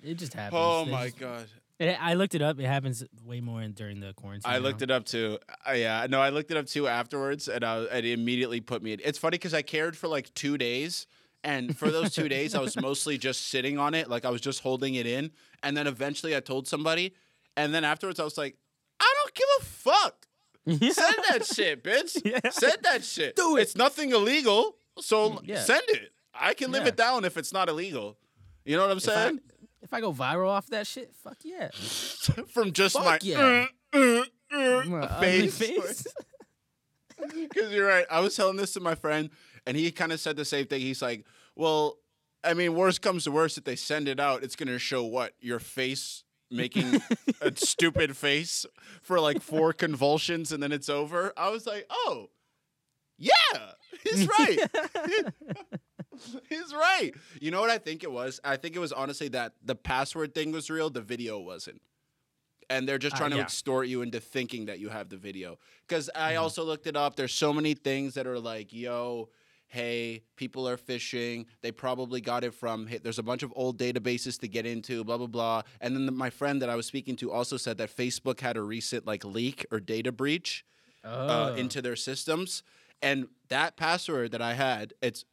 Speaker 4: It just happens.
Speaker 3: Oh
Speaker 4: They
Speaker 3: my
Speaker 4: just-
Speaker 3: god!
Speaker 4: It, I looked it up. It happens way more in, during the quarantine.
Speaker 3: I looked it up too. Uh, yeah, no, I looked it up too afterwards, and I, it immediately put me. In. It's funny because I cared for like two days, and for those two days, I was mostly just sitting on it, like I was just holding it in, and then eventually I told somebody, and then afterwards I was like, I don't give a fuck. Send that shit, bitch.
Speaker 4: Yeah.
Speaker 3: Send that shit.
Speaker 4: Do it.
Speaker 3: It's nothing illegal, so
Speaker 4: Yeah.
Speaker 3: send it. I can live
Speaker 4: Yeah.
Speaker 3: it down if it's not illegal. You know what I'm
Speaker 4: If I,
Speaker 3: saying?
Speaker 4: If I go viral off that shit, fuck yeah.
Speaker 3: From just
Speaker 4: Fuck
Speaker 3: my
Speaker 4: yeah.
Speaker 3: uh, uh, uh, face.
Speaker 4: face.
Speaker 3: Because you're right. I was telling this to my friend, and he kind of said the same thing. He's like, "Well, I mean, worst comes to worst, if they send it out, it's gonna show what your face making a stupid face for like four convulsions, and then it's over." I was like, "Oh, yeah, he's right. he's right." You know what I think it was? I think it was honestly that the password thing was real, the video wasn't. And they're just
Speaker 4: Uh,
Speaker 3: trying to extort you into thinking that you have the video. Because I
Speaker 4: Mm-hmm.
Speaker 3: also looked it up. There's so many things that are like, yo, hey, people are phishing. They probably got it from, hey, there's a bunch of old databases to get into, blah, blah, blah. And then the, my friend that I was speaking to also said that Facebook had a recent like leak or data breach uh,
Speaker 4: Oh.
Speaker 3: into their systems. And that password that I had, it's,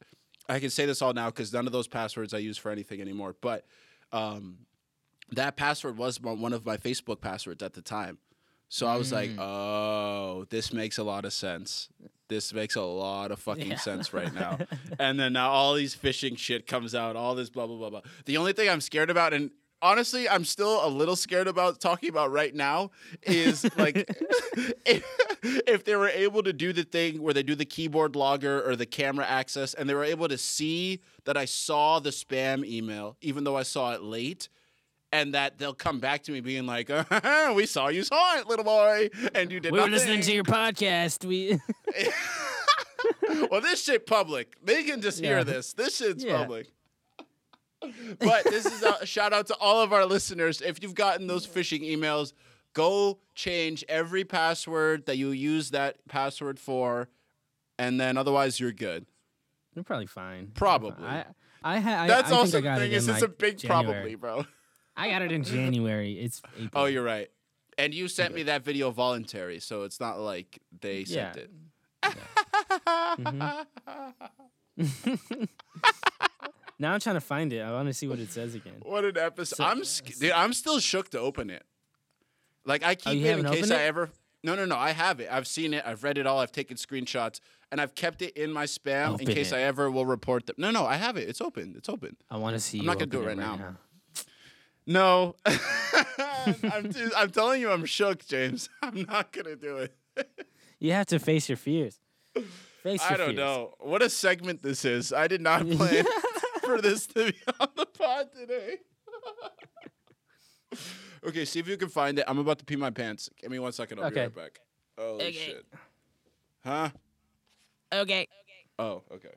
Speaker 3: I can say this all now because none of those passwords I use for anything anymore. But um, that password was one of my Facebook passwords at the time. So I was like, oh, this makes a lot of sense. This makes a lot of fucking
Speaker 4: Yeah.
Speaker 3: sense right now. and then now all these phishing shit comes out, all this blah, blah, blah, blah. The only thing I'm scared about, and honestly, I'm still a little scared about talking about right now, is like if, if they were able to do the thing where they do the keyboard logger or the camera access and they were able to see that I saw the spam email, even though I saw it late and that they'll come back to me being like, "We saw you saw it, little boy, and you did
Speaker 4: we were
Speaker 3: nothing."
Speaker 4: listening to your podcast. We
Speaker 3: well, this shit public. They can just hear this. This shit's
Speaker 4: Yeah.
Speaker 3: public. But this is a shout out to all of our listeners. If you've gotten those phishing emails, go change every password that you use that password for, and then otherwise you're good.
Speaker 4: You're probably fine.
Speaker 3: Probably.
Speaker 4: I I, ha- I
Speaker 3: That's
Speaker 4: I
Speaker 3: also
Speaker 4: think
Speaker 3: the
Speaker 4: I got
Speaker 3: thing.
Speaker 4: it
Speaker 3: Is it's
Speaker 4: like
Speaker 3: a big
Speaker 4: January.
Speaker 3: probably, bro.
Speaker 4: I got it in January. It's April.
Speaker 3: Oh, you're right. And you sent me that video voluntary, so it's not like they sent
Speaker 4: Yeah.
Speaker 3: it. Mm-hmm.
Speaker 4: Now I'm trying to find it. I want to see what it says again.
Speaker 3: What an episode!
Speaker 4: So-
Speaker 3: I'm sc- dude. I'm still shook to open it. Like I oh, keep
Speaker 4: Oh,
Speaker 3: it in case I
Speaker 4: it?
Speaker 3: ever. No, no, no. I have it. I've seen it. I've read it all. I've taken screenshots, and I've kept it in my spam in case
Speaker 4: it.
Speaker 3: I ever will report them. No, no. I have it. It's open. It's open.
Speaker 4: I want to see.
Speaker 3: I'm not gonna do
Speaker 4: open
Speaker 3: it right
Speaker 4: now.
Speaker 3: No, I'm, too, I'm telling you, I'm shook, James. I'm not gonna do it.
Speaker 4: You have to face your fears. Face your
Speaker 3: I don't
Speaker 4: fears.
Speaker 3: know what a segment this is. I did not plan for this to be on the pod today. okay, see if you can find it. I'm about to pee my pants. Give me one second. I'll be
Speaker 4: Okay.
Speaker 3: right back. Holy
Speaker 4: Okay.
Speaker 3: shit. Huh?
Speaker 4: Okay.
Speaker 3: Oh, okay.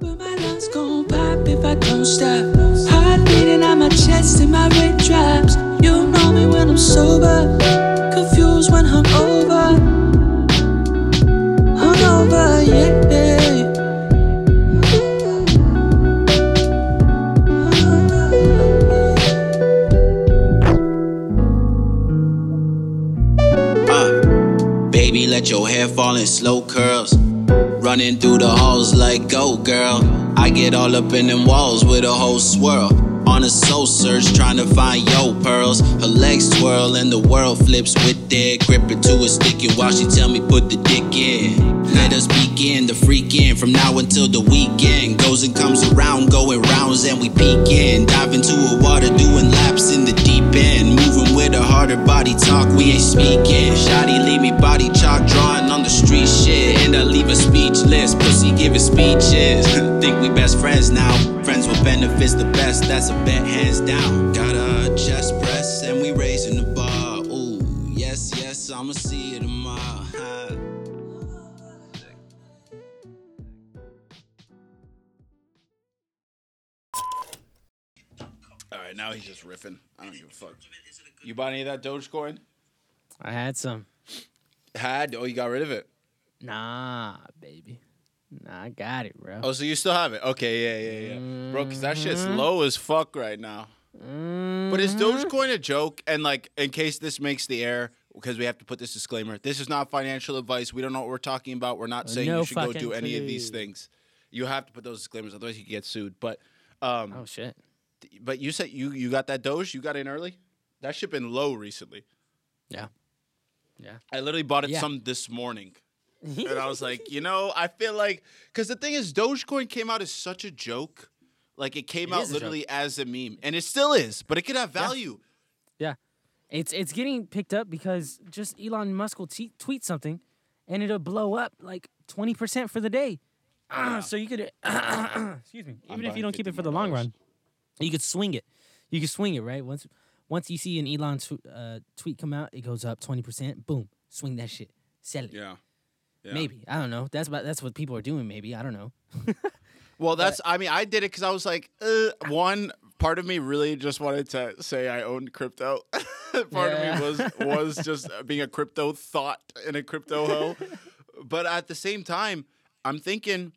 Speaker 2: But my lungs gon' pop if I don't stop. Heart beating on my chest and my rate drops. You know me when I'm sober, confused when hungover. Hungover,
Speaker 1: let your hair fall in slow curls. Running through the halls like go, girl. I get all up in them walls with a whole swirl. On a soul search, trying to find yo pearls. Her legs twirl and the world flips with their grip it to a stick. And while she tell me put the dick in, let us begin the freak in from now until the weekend. Goes and comes around, going rounds and we peek in. Dive into a water, doing laps in the deep end. Moving harder body talk, we ain't speaking. Shotty leave me body chalk drawing on the street shit. And I leave her speechless, pussy giving speeches. Think we best friends now. Friends with benefits the best, that's a bet hands down. Got a chest press and we raising the bar. Ooh, yes, yes, I'ma see you tomorrow.
Speaker 3: All right, now he's just riffing. I don't give a fuck. You bought any of that Dogecoin?
Speaker 4: I had some.
Speaker 3: Had? Oh, you got rid of it.
Speaker 4: Nah, baby. Nah, I got it, bro.
Speaker 3: Oh, so you still have it? Okay, yeah, yeah, yeah. Bro, because that shit's
Speaker 4: Mm-hmm.
Speaker 3: low as fuck right now. But is Dogecoin a joke? And like, in case this makes the air, because we have to put this disclaimer: this is not financial advice. We don't know what we're talking about. We're not saying
Speaker 4: No
Speaker 3: you should go do any of these things. You have to put those disclaimers, otherwise you get sued. But, um,
Speaker 4: Oh shit.
Speaker 3: but you said you you got that Doge. You got in early. That shit been low recently.
Speaker 4: Yeah. Yeah.
Speaker 3: I literally bought it
Speaker 4: Yeah.
Speaker 3: some this morning. and I was like, you know, I feel like because the thing is, Dogecoin came out as such a joke. Like it came
Speaker 4: It
Speaker 3: out
Speaker 4: is a
Speaker 3: literally as a meme, and it still is, but it could have value.
Speaker 4: Yeah, it's it's getting picked up because just Elon Musk will te- tweet something, and it'll blow up like twenty percent for the day. Ah, so you could, excuse me, even if you don't keep it for the long
Speaker 3: dollars.
Speaker 4: run, you could swing it. You could swing it right once. Once you see an Elon tw- uh, tweet come out, it goes up twenty percent. Boom, swing that shit, sell it.
Speaker 3: Yeah. Yeah.
Speaker 4: Maybe I don't know. That's about that's what people are doing. Maybe I don't know.
Speaker 3: Well, that's. I mean, I did it because I was like, uh, one part of me really just wanted to say I owned crypto. part
Speaker 4: Yeah.
Speaker 3: of me was was just being a crypto thought and a crypto hoe. but at the same time, I'm thinking,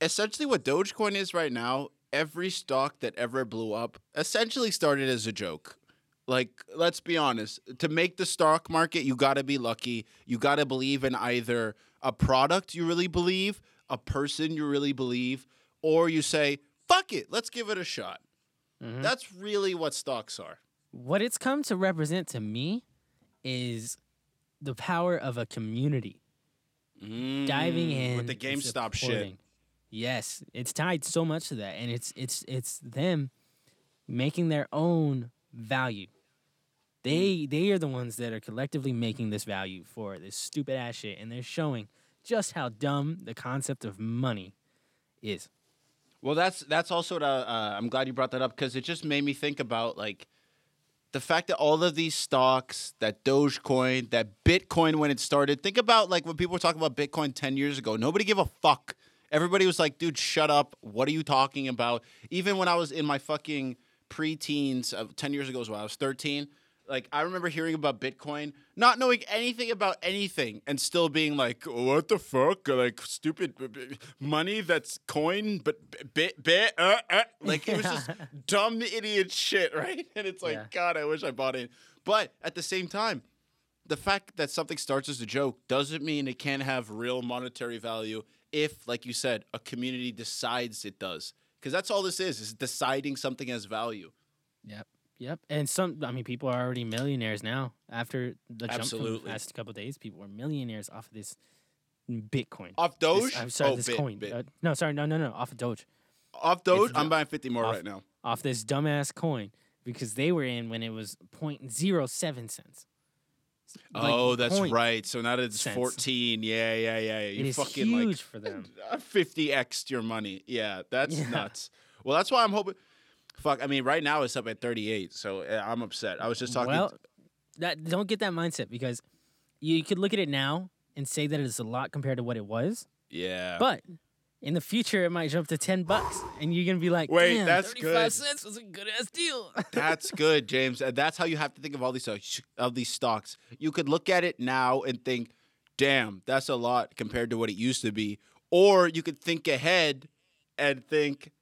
Speaker 3: essentially, what Dogecoin is right now. Every stock that ever blew up essentially started as a joke. Like, let's be honest. To make the stock market, you got to be lucky. You got to believe in either a product you really believe, a person you really believe, or you say, fuck it, let's give it a shot.
Speaker 4: Mm-hmm.
Speaker 3: That's really what stocks are.
Speaker 4: What it's come to represent to me is the power of a community. diving in
Speaker 3: Mm, with the GameStop shit.
Speaker 4: Yes, it's tied so much to that, and it's it's it's them making their own value. They they are the ones that are collectively making this value for this stupid ass shit, and they're showing just how dumb the concept of money is.
Speaker 3: Well, that's that's also what, uh, uh, I'm glad you brought that up because it just made me think about like the fact that all of these stocks, that Dogecoin, that Bitcoin when it started. Think about like when people were talking about Bitcoin ten years ago. Nobody gave a fuck. Everybody was like, "Dude, shut up! What are you talking about?" Even when I was in my fucking pre-teens, uh, ten years ago, was when I was thirteen. Like I remember hearing about Bitcoin, not knowing anything about anything, and still being like, "What the fuck? Like stupid b- b- money that's coin, but bit bit." Uh, uh. Like it was just dumb idiot shit, right? And it's like,
Speaker 4: Yeah.
Speaker 3: God, I wish I bought in. But at the same time, the fact that something starts as a joke doesn't mean it can't have real monetary value if, like you said, a community decides it does. Because that's all this is: is deciding something has value.
Speaker 4: Yep. Yep. And some, I mean, people are already millionaires now. After the jump from the past couple days, people are millionaires off of this Bitcoin.
Speaker 3: Off
Speaker 4: This-
Speaker 3: Doge,
Speaker 4: I'm sorry,
Speaker 3: oh,
Speaker 4: this
Speaker 3: bit,
Speaker 4: coin.
Speaker 3: bit.
Speaker 4: Uh, no, sorry, no, no, no, off of Doge.
Speaker 3: Off Doge,
Speaker 4: it's
Speaker 3: I'm buying 50 more
Speaker 4: off-
Speaker 3: right now.
Speaker 4: Off this dumbass coin because they were in when it was 0.07 cents. Like,
Speaker 3: oh, that's right. So now that it's
Speaker 4: cents.
Speaker 3: 14. Yeah, yeah, yeah. yeah. You
Speaker 4: It is
Speaker 3: fucking
Speaker 4: huge
Speaker 3: like
Speaker 4: for them.
Speaker 3: 50x your money. Yeah, that's
Speaker 4: Yeah.
Speaker 3: nuts. Well, that's why I'm hoping. Fuck, I mean, right now it's up at 38, so uh, I'm upset. I was just talking.
Speaker 4: Well, that don't get that mindset because you could look at it now and say that it's a lot compared to what it was,
Speaker 3: yeah.
Speaker 4: but in the future it might jump to 10 bucks and you're going to be like,
Speaker 3: Wait,
Speaker 4: Damn,
Speaker 3: that's
Speaker 4: 35
Speaker 3: good.
Speaker 4: cents was a good ass deal.
Speaker 3: That's good, James. And that's how you have to think of all these uh, of these stocks. You could look at it now and think, "Damn, that's a lot compared to what it used to be." Or you could think ahead and think,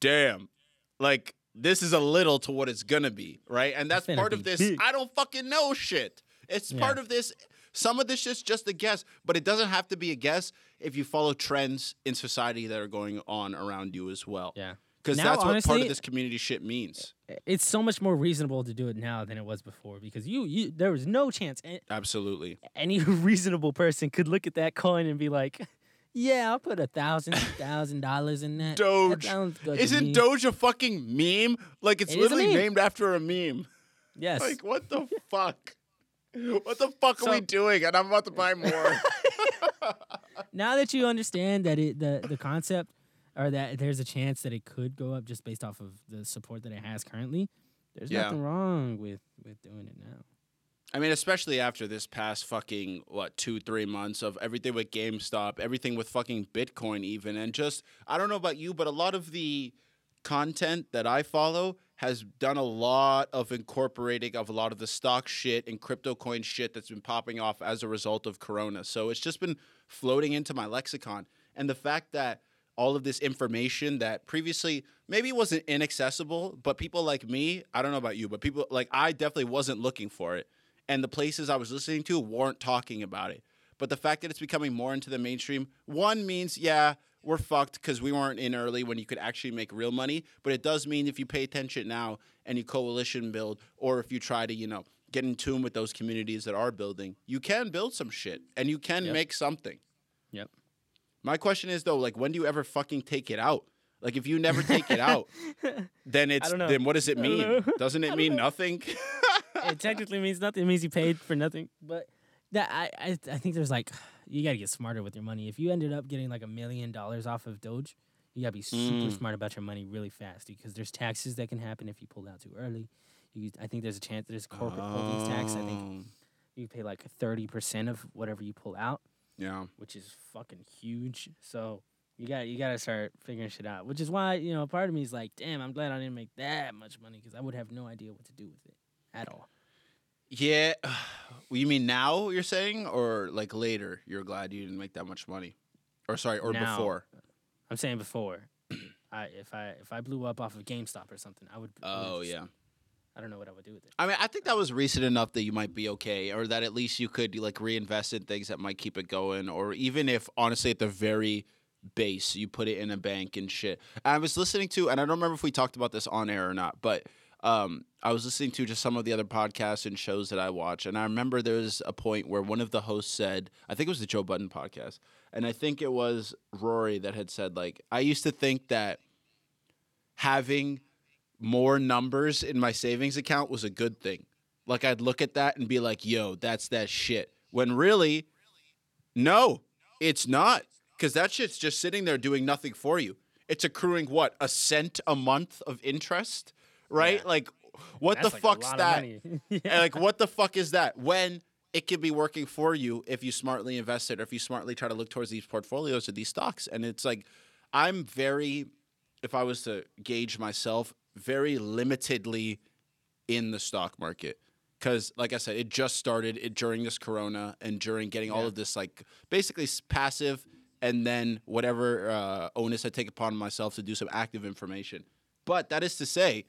Speaker 3: "Damn, like this is a little to what it's gonna be, right?" And that's
Speaker 4: finna
Speaker 3: part of this.
Speaker 4: big.
Speaker 3: I don't fucking know shit. It's
Speaker 4: Yeah.
Speaker 3: part of this. Some of this is just a guess, but it doesn't have to be a guess if you follow trends in society that are going on around you as well.
Speaker 4: yeah.
Speaker 3: Because
Speaker 4: Now,
Speaker 3: that's what part
Speaker 4: honestly-
Speaker 3: of this community shit means.
Speaker 4: It's so much more reasonable to do it now than it was before because you, you there was no chance a-
Speaker 3: Absolutely.
Speaker 4: any reasonable person could look at that coin and be like, "Yeah, I'll put a thousand, thousand dollars in that." That
Speaker 3: Doge.
Speaker 4: sounds good to
Speaker 3: Isn't
Speaker 4: me."
Speaker 3: Doge a fucking meme? Like it's
Speaker 4: It is a
Speaker 3: literally
Speaker 4: meme.
Speaker 3: named after a meme.
Speaker 4: Yes.
Speaker 3: Like what the fuck? What the fuck are we doing? And I'm about to buy more.
Speaker 4: now that you understand that it the the concept or that there's a chance that it could go up just based off of the support that it has currently, there's
Speaker 3: Yeah.
Speaker 4: nothing wrong with with doing it now.
Speaker 3: I mean, especially after this past fucking what two, three months of everything with GameStop, everything with fucking Bitcoin, even, and just I don't know about you, but a lot of the content that I follow has done a lot of incorporating of a lot of the stock shit and crypto coin shit that's been popping off as a result of Corona. So it's just been floating into my lexicon, and the fact that all of this information that previously maybe wasn't inaccessible, but people like me, I don't know about you, but people like I definitely wasn't looking for it. And the places I was listening to weren't talking about it. But the fact that it's becoming more into the mainstream, one means, yeah, we're fucked because we weren't in early when you could actually make real money. But it does mean if you pay attention now and you coalition build, or if you try to, you know, get in tune with those communities that are building, you can build some shit and you can
Speaker 4: Yep.
Speaker 3: make something.
Speaker 4: Yep.
Speaker 3: My question is though, like, when do you ever fucking take it out? Like, if you never take it out, then it's then what does it mean? Doesn't it mean nothing?
Speaker 4: it technically means nothing. It means you paid for nothing. But that I, I I think there's like you gotta get smarter with your money. If you ended up getting like a million dollars off of Doge, you gotta be super
Speaker 3: Mm.
Speaker 4: smart about your money really fast because there's taxes that can happen if you pull out too early. You, I think there's a chance there's corporate holdings tax. I think
Speaker 3: Oh,
Speaker 4: you pay like thirty percent of whatever you pull out,
Speaker 3: Yeah.
Speaker 4: which is fucking huge. So you got you got to start figuring shit out. Which is why you know part of me is like, damn, I'm glad I didn't make that much money because I would have no idea what to do with it at all.
Speaker 3: Yeah. You mean now you're saying, or like later? You're glad you didn't make that much money, or sorry, or
Speaker 4: Now.
Speaker 3: before?
Speaker 4: I'm saying before. I if I if I blew up off of GameStop or something, I would. I would
Speaker 3: Oh
Speaker 4: just-
Speaker 3: yeah.
Speaker 4: I don't know what I would do with it.
Speaker 3: I mean, I think that was recent enough that you might be okay, or that at least you could like reinvest in things that might keep it going, or even if honestly at the very base you put it in a bank and shit. I was listening to, and I don't remember if we talked about this on air or not, but um, I was listening to just some of the other podcasts and shows that I watch, and I remember there was a point where one of the hosts said, I think it was the Joe Budden podcast, and I think it was Rory that had said like, I used to think that having more numbers in my savings account was a good thing. Like I'd look at that and be like, "Yo, that's that shit." When really, no, it's not, because that shit's just sitting there doing nothing for you. It's accruing what a cent a month of interest, right?
Speaker 4: Yeah.
Speaker 3: Like, what the
Speaker 4: like
Speaker 3: fuck's that? And, like what the fuck is that? When it could be working for you if you smartly invest it or if you smartly try to look towards these portfolios or these stocks. And it's like i'm very if i was to gauge myself very limitedly in the stock market. Because like i said it just started it during this corona and during getting all of this like basically passive and then whatever uh, onus i take upon myself to do some active information. But that is to say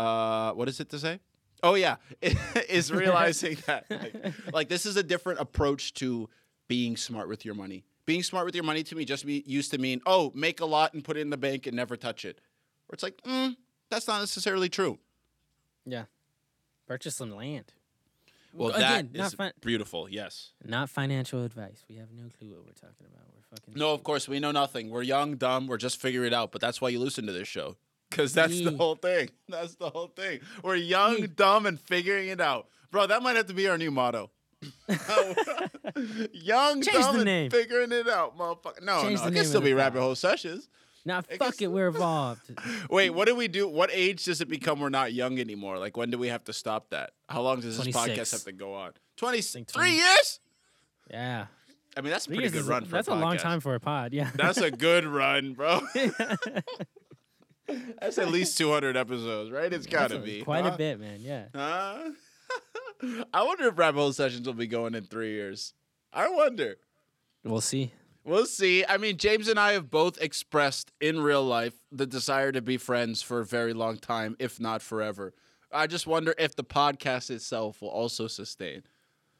Speaker 3: uh, what is it to say? Oh yeah, is realizing that like, like this is a different approach to being smart with your money. Being smart with your money to me just be, used to mean oh make a lot and put it in the bank and never touch it. Or it's like mm, that's not necessarily true.
Speaker 4: yeah. Purchase some land.
Speaker 3: Well,
Speaker 4: Again,
Speaker 3: that
Speaker 4: not
Speaker 3: is
Speaker 4: fin-
Speaker 3: beautiful. Yes.
Speaker 4: Not financial advice. We have no clue what we're talking about. We're fucking.
Speaker 3: No, of course we know nothing. We're young, dumb. We're just figuring it out. But that's why you listen to this show. Because that's the whole thing. That's the whole thing. We're young, dumb, and figuring it out. Bro, that might have to be our new motto. young,
Speaker 4: Change
Speaker 3: dumb, and figuring it out, motherfucker. No,
Speaker 4: Change
Speaker 3: no, it can still be rabbit hole sessions.
Speaker 4: Nah, fuck it. We're evolved.
Speaker 3: Wait, what do we do? What age does it become we're not young anymore? Like, when do we have to stop that? How long does this podcast have to go on? 20,
Speaker 4: think
Speaker 3: three
Speaker 4: 20.
Speaker 3: years?
Speaker 4: Yeah.
Speaker 3: I mean, that's a pretty good
Speaker 4: is a-
Speaker 3: run for
Speaker 4: That's
Speaker 3: a
Speaker 4: a, long time for a pod. Yeah.
Speaker 3: That's a good run, bro. That's at least 200 episodes, right? It's got to be.
Speaker 4: quite
Speaker 3: huh?
Speaker 4: a bit, man. Yeah.
Speaker 3: Huh? I wonder if rabbit hole sessions will be going in three years. I wonder.
Speaker 4: We'll see.
Speaker 3: We'll see. I mean, James and I have both expressed in real life the desire to be friends for a very long time, if not forever. I just wonder if the podcast itself will also sustain.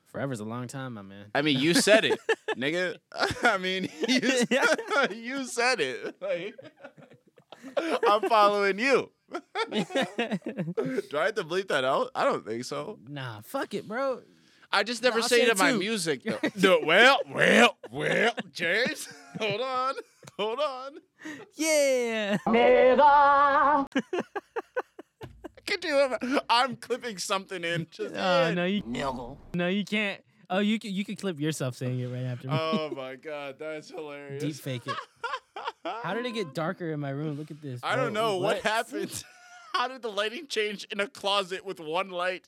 Speaker 4: Forever's a long time, my man.
Speaker 3: I mean, you said it, nigga. I mean, you, you said it. Like, I'm following you. Do I have to bleep that out? I don't think so.
Speaker 4: nah, fuck it, bro.
Speaker 3: I just never
Speaker 4: I'll
Speaker 3: say
Speaker 4: say
Speaker 3: it in my music though. no, well, well, well, James, hold on, hold on.
Speaker 4: Yeah.
Speaker 3: I can do it. I'm clipping something in. Just
Speaker 4: Oh
Speaker 3: in.
Speaker 4: no, you no, you can't. Oh, you can you can clip yourself saying it right after me.
Speaker 3: Oh my god, that's hilarious.
Speaker 4: Deep fake it. How did it get darker in my room? Look at this.
Speaker 3: I
Speaker 4: bro.
Speaker 3: don't know what, happened. How did the lighting change in a closet with one light?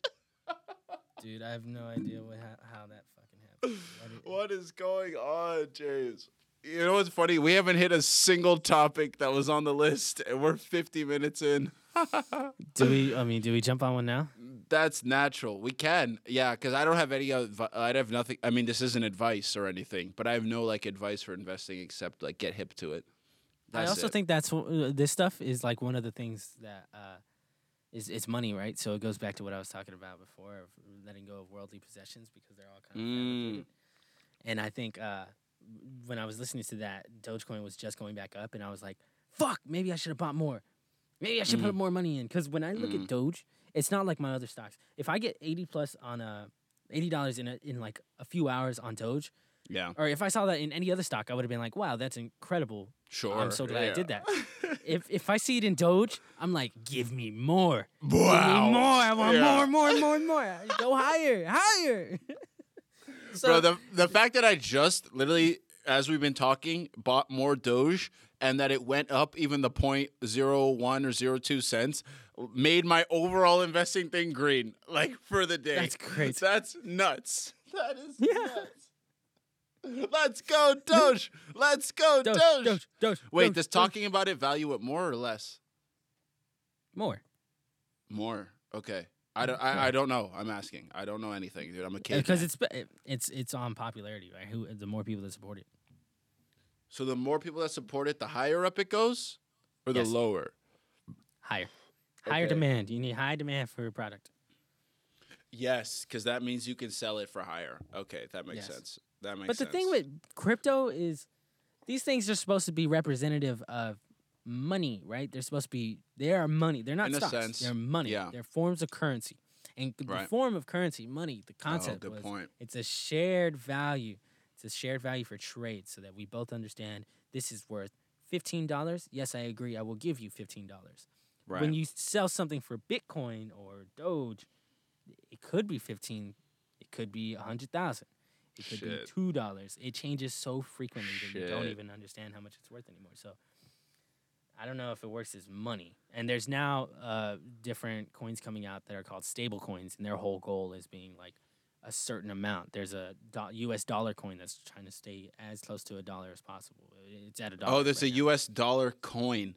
Speaker 4: dude. I have no idea what ha- how that fucking happened.
Speaker 3: What is going on, James? You know what's funny? We haven't hit a single topic that was on the list, and we're 50 minutes in.
Speaker 4: Do we? I mean, do we jump on one now?
Speaker 3: That's natural. We can, yeah, because I don't have any. Advi- I have nothing. I mean, this isn't advice or anything, but I have no like advice for investing except like get hip to it.
Speaker 4: I also
Speaker 3: it.
Speaker 4: think that's uh, this stuff is like one of the things that uh, is it's money, right? So it goes back to what I was talking about before of letting go of worldly possessions because they're all kind of
Speaker 3: Mm.
Speaker 4: And I think uh, when I was listening to that, Dogecoin was just going back up, and I was like, "Fuck, maybe I should have bought more. Maybe I should
Speaker 3: Mm.
Speaker 4: put more money in." Because when I look at Doge, it's not like my other stocks. If I get eighty plus on a eighty dollars in a, in like a few hours on Doge,
Speaker 3: Yeah.
Speaker 4: or if I saw that in any other stock, I would have been like, "Wow, that's incredible."
Speaker 3: Sure.
Speaker 4: I'm so glad I did that. if if I see it in Doge, I'm like, "Give me more,
Speaker 3: Wow.
Speaker 4: give me more. I want
Speaker 3: Yeah.
Speaker 4: more, more, more, more. Go higher, higher." so
Speaker 3: Bro, the the fact that I just literally, as we've been talking, bought more Doge and that it went up even the point zero one or zero two cents made my overall investing thing green. Like for the day.
Speaker 4: That's crazy.
Speaker 3: That's nuts. That is
Speaker 4: Yeah.
Speaker 3: nuts. Let's go, Doge. Let's go, Doge.
Speaker 4: Doge, Doge, Doge.
Speaker 3: Wait,
Speaker 4: Doge,
Speaker 3: does talking about it value it more or less?
Speaker 4: more?
Speaker 3: More. Okay. I don't. I, I don't know. I'm asking. I don't know anything, dude. I'm a kid.
Speaker 4: Uh, because it's it's it's on popularity, right? Who the more people that support it.
Speaker 3: So the more people that support it, the higher up it goes, or the
Speaker 4: Yes.
Speaker 3: lower.
Speaker 4: Higher. Higher
Speaker 3: Okay.
Speaker 4: demand. You need high demand for your product.
Speaker 3: Yes, because that means you can sell it for higher. Okay, that makes
Speaker 4: Yes.
Speaker 3: sense. That makes
Speaker 4: But the
Speaker 3: sense.
Speaker 4: thing with crypto is these things are supposed to be representative of money, right? They're supposed to be they are money. They're not
Speaker 3: In a
Speaker 4: stocks.
Speaker 3: sense,
Speaker 4: They're money.
Speaker 3: yeah.
Speaker 4: They're forms of currency. And the
Speaker 3: Right.
Speaker 4: form of currency, money, the oh, concept
Speaker 3: oh, good
Speaker 4: was
Speaker 3: point.
Speaker 4: it's a shared value. A shared value for trade so that we both understand this is worth $15. Yes, I agree. I will give you $15.
Speaker 3: Right.
Speaker 4: When you sell something for Bitcoin or Doge, it could be 15, it could be 100,000. It could
Speaker 3: Shit.
Speaker 4: be two dollars. It changes so frequently that you don't even understand how much it's worth anymore. So I don't know if it works as money. And there's now uh, different coins coming out that are called stable coins, and their whole goal is being like a certain amount. There's a do- U.S. dollar coin that's trying to stay as close to a dollar as possible. It's at a dollar.
Speaker 3: oh, there's
Speaker 4: right
Speaker 3: a
Speaker 4: now.
Speaker 3: U.S. dollar coin.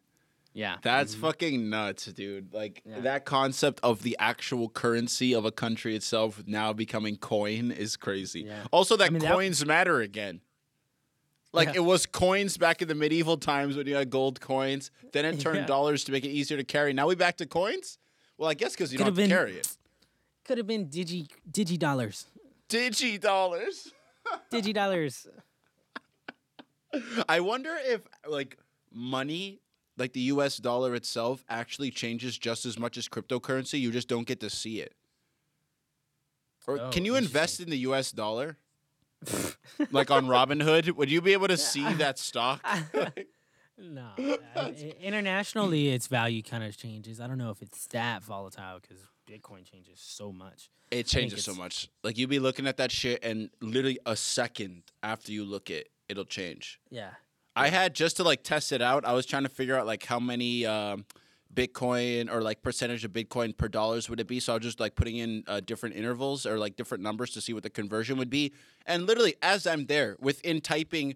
Speaker 4: Yeah,
Speaker 3: That's
Speaker 4: mhm.
Speaker 3: fucking nuts, dude. Like
Speaker 4: Yeah.
Speaker 3: that concept of the actual currency of a country itself now becoming coin is crazy.
Speaker 4: Yeah.
Speaker 3: Also, that
Speaker 4: I mean, that-
Speaker 3: coins matter again. Like
Speaker 4: Yeah.
Speaker 3: it was coins back in the medieval times when you had gold coins. Then it turned dollars to make it easier to carry. Now we back to coins. Well, I guess because you
Speaker 4: Could've
Speaker 3: don't have to
Speaker 4: been-
Speaker 3: carry it.
Speaker 4: Could have been digi digi dollars.
Speaker 3: Digi dollars.
Speaker 4: Digi dollars.
Speaker 3: I wonder if like money, like the U.S. dollar itself, actually changes just as much as cryptocurrency. You just don't get to see it. Or
Speaker 4: Oh,
Speaker 3: can you invest in the U.S. dollar? like on Robinhood, would you be able to see that stock?
Speaker 4: No. uh, i- internationally, its value kind of changes. I don't know if it's that volatile because Bitcoin changes so much.
Speaker 3: it changes so much. Like you'd be looking at that shit, and literally a second after you look it, it'll change.
Speaker 4: Yeah.
Speaker 3: I had just to like test it out. I was trying to figure out like how many um, Bitcoin or like percentage of Bitcoin per dollars would it be. So I was just like putting in uh, different intervals or like different numbers to see what the conversion would be. And literally, as I'm there, within typing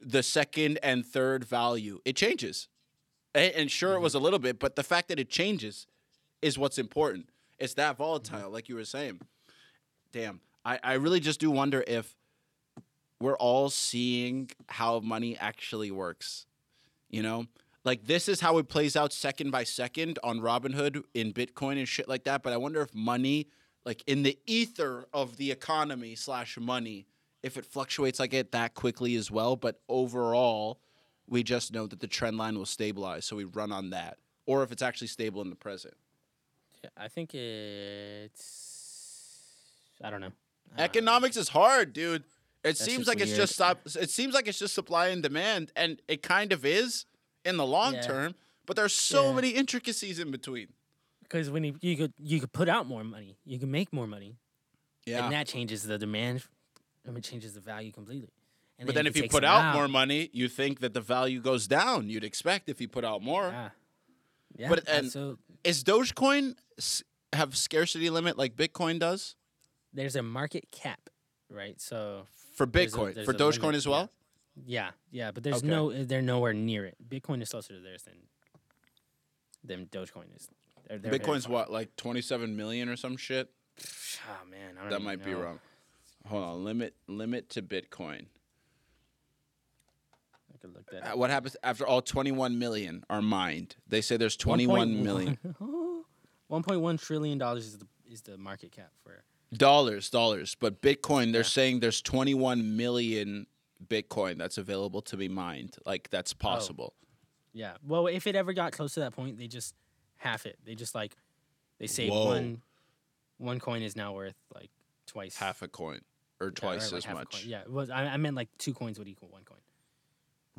Speaker 3: the second and third value, it changes. A- And sure, it was a little bit, but the fact that it changes is what's important. It's that mm-hmm. volatile, like you were saying. Damn, I, I really just do wonder if we're all seeing how money actually works. You know, like this is how it plays out second by second on Robinhood in Bitcoin and shit like that. But I wonder if money, like in the ether of the economy slash money, if it fluctuates like it that quickly as well. But overall, we just know that the trend line will stabilize, so we run on that. Or if it's actually stable in the present.
Speaker 4: I think it's. I don't know.
Speaker 3: Economics is hard, dude. It
Speaker 4: That's
Speaker 3: seems like it's just stop. It seems like it's just supply and demand, and it kind of is in the long
Speaker 4: Yeah.
Speaker 3: term. But there's so
Speaker 4: Yeah.
Speaker 3: many intricacies in between.
Speaker 4: Because when you, you could you could put out more money, you can make more money,
Speaker 3: Yeah.
Speaker 4: and that changes the demand. I mean, it changes the value completely. And
Speaker 3: but then if you put
Speaker 4: them
Speaker 3: out more money, you think that the value goes down. You'd expect if you put out more.
Speaker 4: yeah, yeah.
Speaker 3: But- and-
Speaker 4: so
Speaker 3: Is Dogecoin have scarcity limit like Bitcoin does
Speaker 4: there's a market cap, right? So
Speaker 3: for
Speaker 4: There's a-
Speaker 3: Bitcoin
Speaker 4: there's
Speaker 3: for Dogecoin
Speaker 4: limit,
Speaker 3: as well?
Speaker 4: Yeah, yeah, but there's
Speaker 3: Okay.
Speaker 4: no, they're nowhere near it. Bitcoin is closer to theirs than than Dogecoin is. They're, they're
Speaker 3: Bitcoin's what like 27 million or some shit.
Speaker 4: Oh man, I don't
Speaker 3: That might be wrong. Hold on, limit limit to Bitcoin.
Speaker 4: I could look that
Speaker 3: Uh,
Speaker 4: up.
Speaker 3: What happens after all 21 million are mined? They say there's 21 million.
Speaker 4: One point one trillion dollars is the is the market cap for.
Speaker 3: dollars, dollars. But Bitcoin, they're
Speaker 4: Yeah.
Speaker 3: saying there's 21 million Bitcoin that's available to be mined. Like that's possible.
Speaker 4: Yeah. Well, if it ever got close to that point, they just half it. They just like they say
Speaker 3: Whoa.
Speaker 4: one one coin is now worth like twice
Speaker 3: Half a coin or
Speaker 4: yeah, or,
Speaker 3: twice
Speaker 4: like,
Speaker 3: as much.
Speaker 4: Yeah. Was I, I meant like two coins would equal one coin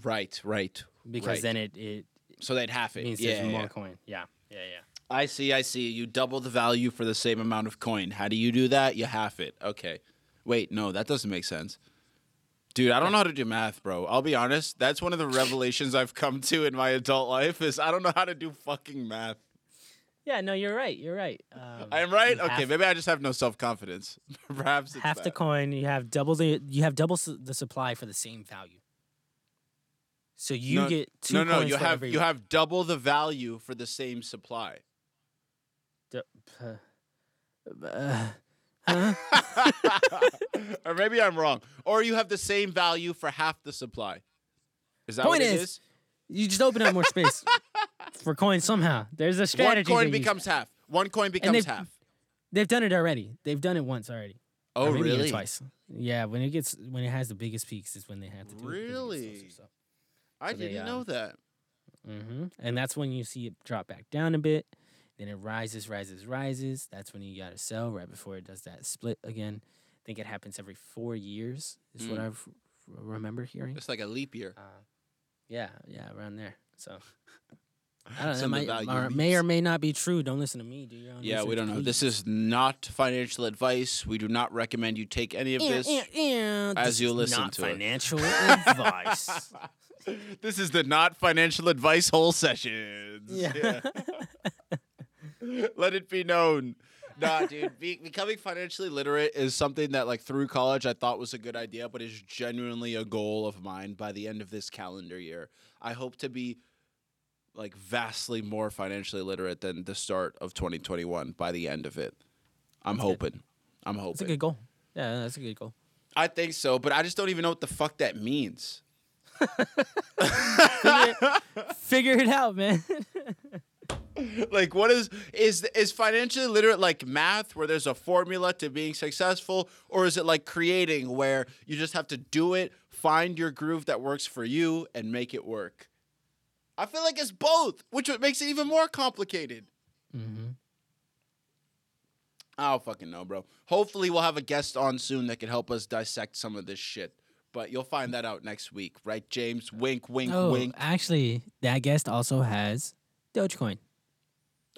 Speaker 3: Right, right.
Speaker 4: because
Speaker 3: Right.
Speaker 4: then it it
Speaker 3: So they'd half it.
Speaker 4: means
Speaker 3: yeah,
Speaker 4: there's
Speaker 3: yeah,
Speaker 4: more
Speaker 3: yeah.
Speaker 4: coin. Yeah. Yeah. Yeah.
Speaker 3: I see, I see. You double the value for the same amount of coin. How do you do that? You half it. Okay. Wait, no, that doesn't make sense. Dude, I don't know how to do math, bro. I'll be honest. That's one of the revelations I've come to in my adult life is I don't know how to do fucking math.
Speaker 4: Yeah. No, you're right. You're right. Um,
Speaker 3: I am right? Okay,
Speaker 4: half-
Speaker 3: maybe I just have no self-confidence. Perhaps it's
Speaker 4: half the coin you have double the you have double su- the supply for the same value so you
Speaker 3: No,
Speaker 4: get two
Speaker 3: No, no, you have
Speaker 4: every
Speaker 3: you have double the value for the same supply.
Speaker 4: du- uh, uh, huh?
Speaker 3: or maybe I'm wrong. Or you have the same value for half the supply. Is that
Speaker 4: Point
Speaker 3: what it
Speaker 4: is,
Speaker 3: is?
Speaker 4: you just open up more space for coins somehow there's a strategy. One coin
Speaker 3: becomes half. One coin becomes
Speaker 4: they've-
Speaker 3: half.
Speaker 4: they've done it already they've done it once already
Speaker 3: Oh,
Speaker 4: maybe
Speaker 3: really?
Speaker 4: twice yeah when it gets when it has the biggest peaks is when they have to do
Speaker 3: Really?
Speaker 4: it
Speaker 3: I
Speaker 4: So they,
Speaker 3: didn't
Speaker 4: um,
Speaker 3: know that.
Speaker 4: hmm And that's when you see it drop back down a bit. Then it rises, rises, rises. That's when you got to sell right before it does that split again. I think it happens every four years, is what
Speaker 3: Mm.
Speaker 4: I've remember hearing.
Speaker 3: It's like a leap year.
Speaker 4: Uh, yeah, yeah, around there. So I don't know. That
Speaker 3: Some of the
Speaker 4: might, or may or may not be true. Don't listen to me. Do your own
Speaker 3: Yeah, we don't know.
Speaker 4: please.
Speaker 3: This is not financial advice. We do not recommend you take any of this. as
Speaker 4: This
Speaker 3: you listen to it.
Speaker 4: financial advice.
Speaker 3: This is the not financial advice whole sessions.
Speaker 4: Yeah.
Speaker 3: Let it be known. Nah, dude, be, becoming financially literate is something that, like, through college, I thought was a good idea, but is genuinely a goal of mine by the end of this calendar year. I hope to be, like, vastly more financially literate than the start of 2021 by the end of it. I'm hoping. I'm hoping.
Speaker 4: That's a good goal. Yeah, that's a good goal.
Speaker 3: I think so, but I just don't even know what the fuck that means.
Speaker 4: Figure it out, man.
Speaker 3: like what is is is financially literate like math where there's a formula to being successful or is it like creating where you just have to do it find your groove that works for you and make it work i feel like it's both which makes it even more complicated
Speaker 4: mm-hmm.
Speaker 3: i don't fucking know bro hopefully we'll have a guest on soon that can help us dissect some of this shit but you'll find that out next week right james wink wink
Speaker 4: Oh,
Speaker 3: wink
Speaker 4: actually, that guest also has Dogecoin.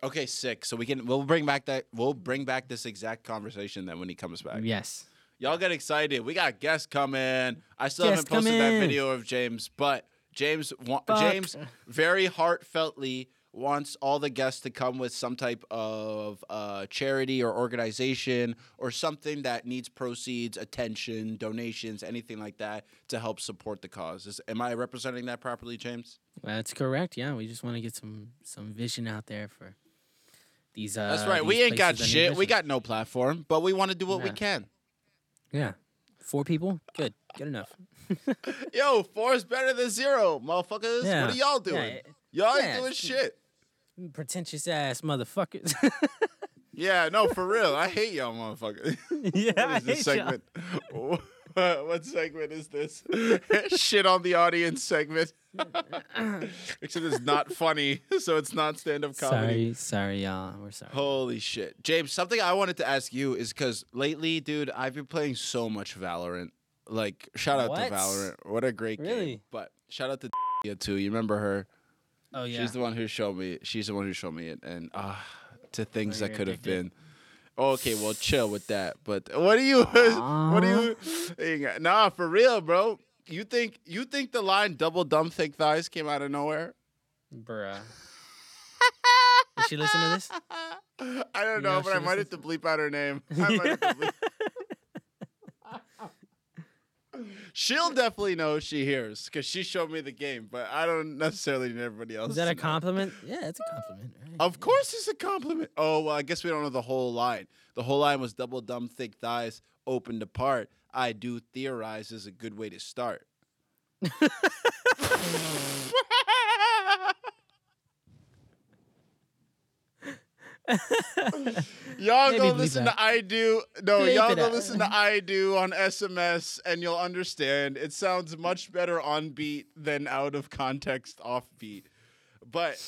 Speaker 3: okay sick so we can we'll bring back that we'll bring back this exact conversation then when he comes back
Speaker 4: Yes.
Speaker 3: Y'all get excited. We got guests coming. I still
Speaker 4: Guests
Speaker 3: haven't posted that video of James, but James
Speaker 4: Fuck.
Speaker 3: James very heartfeltly wants all the guests to come with some type of uh, charity or organization or something that needs proceeds, attention, donations, anything like that to help support the cause. Is, am I representing that properly, James?
Speaker 4: That's correct. Yeah, we just want to get some some vision out there for these. Uh,
Speaker 3: That's right. We ain't got
Speaker 4: places that need
Speaker 3: shit. We got no platform, but we want to do what we can.
Speaker 4: yeah, four people. Good, good enough.
Speaker 3: Yo, four is better than zero, motherfuckers.
Speaker 4: Yeah.
Speaker 3: What are y'all doing?
Speaker 4: Yeah,
Speaker 3: Y'all ain't
Speaker 4: yeah,
Speaker 3: doing shit.
Speaker 4: Pretentious ass motherfuckers.
Speaker 3: Yeah, no, for real. I hate y'all, motherfuckers.
Speaker 4: yeah,
Speaker 3: what
Speaker 4: I
Speaker 3: is this
Speaker 4: hate y'all.
Speaker 3: segment? what segment is this? Shit on the audience segment. Except it's not funny, so it's not stand-up comedy.
Speaker 4: Sorry, sorry, y'all. We're sorry.
Speaker 3: Holy shit, James! Something I wanted to ask you is because lately, dude, I've been playing so much Valorant. Like, shout out
Speaker 4: What?
Speaker 3: to Valorant. What a great game!
Speaker 4: Really?
Speaker 3: But shout out to too. You remember her?
Speaker 4: Oh yeah.
Speaker 3: She's the one who showed me. She's the one who showed me it, and ah, to things that could have been. Okay, well, chill with that. But what do you? what do you? Nah, for real, bro. You think you think the line "double dumb thick thighs" came out of nowhere?
Speaker 4: Bruh. Did she listen to this?
Speaker 3: I don't
Speaker 4: You
Speaker 3: know,
Speaker 4: know
Speaker 3: but I might have to bleep out her name. I might have to bleep- She'll definitely know she hears because she showed me the game, but I don't necessarily need everybody else.
Speaker 4: Is that a compliment? Yeah, it's a compliment. Right?
Speaker 3: Of course, it's a compliment. Oh well, I guess we don't know the whole line. The whole line was double dumb thick thighs opened apart. I do theorize is a good way to start. Y'all
Speaker 4: Maybe
Speaker 3: go listen
Speaker 4: that.
Speaker 3: to I Do. No,
Speaker 4: Bleep
Speaker 3: y'all go
Speaker 4: out.
Speaker 3: listen to I Do on SMS and you'll understand. It sounds much better on beat than out of context off beat. But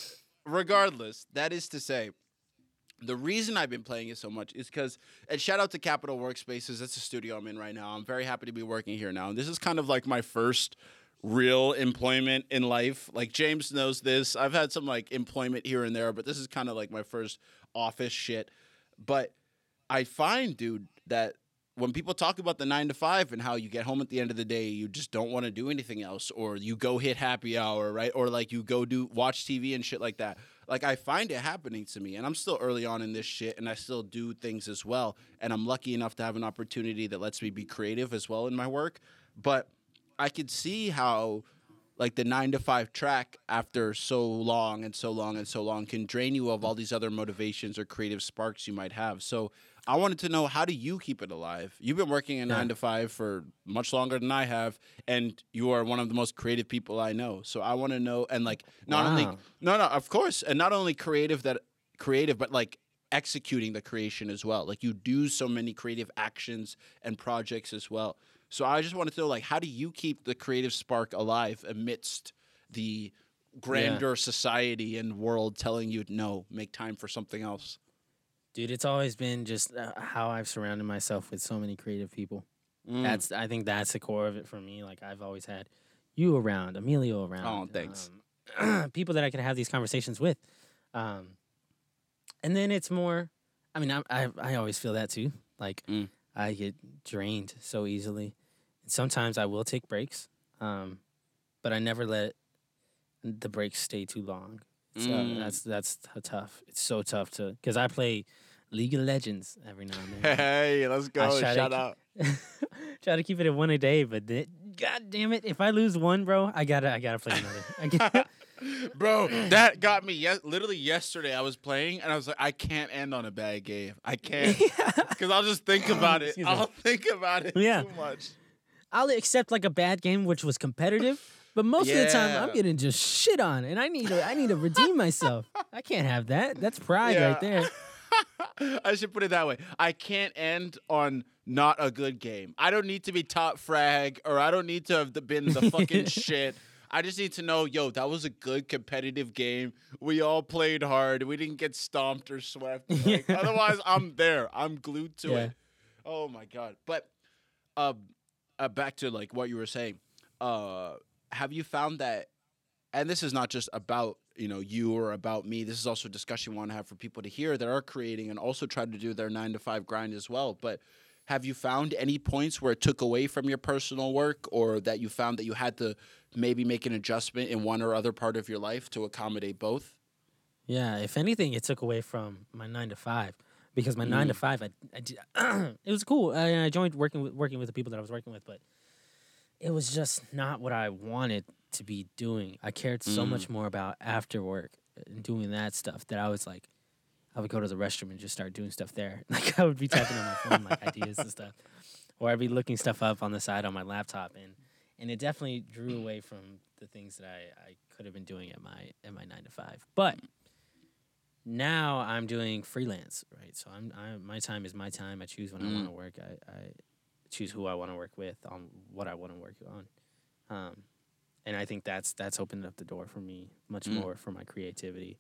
Speaker 3: regardless, that is to say, the reason I've been playing it so much is because, and shout out to Capital Workspaces. That's the studio I'm in right now. I'm very happy to be working here now. And this is kind of like my first real employment in life. Like James knows this. I've had some like employment here and there, but this is kind of like my first office shit. But I find, dude, that when people talk about the nine to five and how you get home at the end of the day, you just don't want to do anything else, or you go hit happy hour, right? Or like you go do watch TV and shit like that. Like I find it happening to me, and I'm still early on in this shit, and I still do things as well. And I'm lucky enough to have an opportunity that lets me be creative as well in my work. But I could see how like the nine to five track after so long and so long and so long can drain you of all these other motivations or creative sparks you might have. So I wanted to know how do you keep it alive? You've been working a
Speaker 4: Yeah.
Speaker 3: nine to five for much longer than I have, and you are one of the most creative people I know. So I want to know and like not only no no of course and not only creative that creative but like executing the creation as well. Like you do so many creative actions and projects as well. So I just wanted to know like how do you keep the creative spark alive amidst the grander society and world telling you no, make time for something else.
Speaker 4: Dude, it's always been just uh, how I've surrounded myself with so many creative people.
Speaker 3: Mm.
Speaker 4: That's I think that's the core of it for me. Like I've always had you around, Emilio around.
Speaker 3: Oh, thanks.
Speaker 4: um, people that I can have these conversations with. Um, and then it's more. I mean, I I, I always feel that too. Like
Speaker 3: Mm.
Speaker 4: I get drained so easily. And sometimes I will take breaks, um, but I never let the breaks stay too long. So
Speaker 3: Mm.
Speaker 4: that's that's tough. It's so tough to because I play League of Legends every now and then.
Speaker 3: Hey, let's go.
Speaker 4: To
Speaker 3: Shout out.
Speaker 4: Try to keep it at one a day, but then, god damn it, if I lose one, bro, I gotta I gotta play another. I gotta,
Speaker 3: Bro, that got me. Yes, literally yesterday, I was playing and I was like, I can't end on a bad game. I can't because I'll just think about it.
Speaker 4: Excuse me.
Speaker 3: I'll think about it
Speaker 4: Yeah.
Speaker 3: too much.
Speaker 4: I'll accept like a bad game which was competitive, but most of the time I'm
Speaker 3: Yeah.
Speaker 4: getting just shit on, and I need to I need to redeem myself. I can't have that. That's pride right
Speaker 3: Yeah.
Speaker 4: there.
Speaker 3: I should put it that way. I can't end on not a good game. I don't need to be top frag or I don't need to have been the fucking shit. I just need to know, yo, that was a good competitive game. We all played hard. We didn't get stomped or swept. Like, Otherwise, I'm there. I'm glued to
Speaker 4: Yeah.
Speaker 3: it. Oh my god. But uh, uh back to like what you were saying. Uh have you found that and this is not just about you know you or about me this is also a discussion we want to have for people to hear that are creating and also try to do their nine to five grind as well but have you found any points where it took away from your personal work or that you found that you had to maybe make an adjustment in one or other part of your life to accommodate both
Speaker 4: Yeah, if anything, it took away from my nine to five because my nine to
Speaker 3: Mm.
Speaker 4: five, I, I did, it was cool. I, I joined working with working with the people that I was working with, but it was just not what I wanted to be doing. I cared so
Speaker 3: Mm.
Speaker 4: much more about after work and doing that stuff that I was like, I would go to the restroom and just start doing stuff there. Like I would be typing on my phone like ideas and stuff, or I'd be looking stuff up on the side on my laptop, and and it definitely drew away from the things that I, I could have been doing at my at my nine to five. But now I'm doing freelance, right? So I'm I, my time is my time. I choose when I
Speaker 3: Mm.
Speaker 4: want to work. I, I choose who I want to work with on what I want to work on. Um, and I think that's that's opened up the door for me much
Speaker 3: Mm.
Speaker 4: more for my creativity.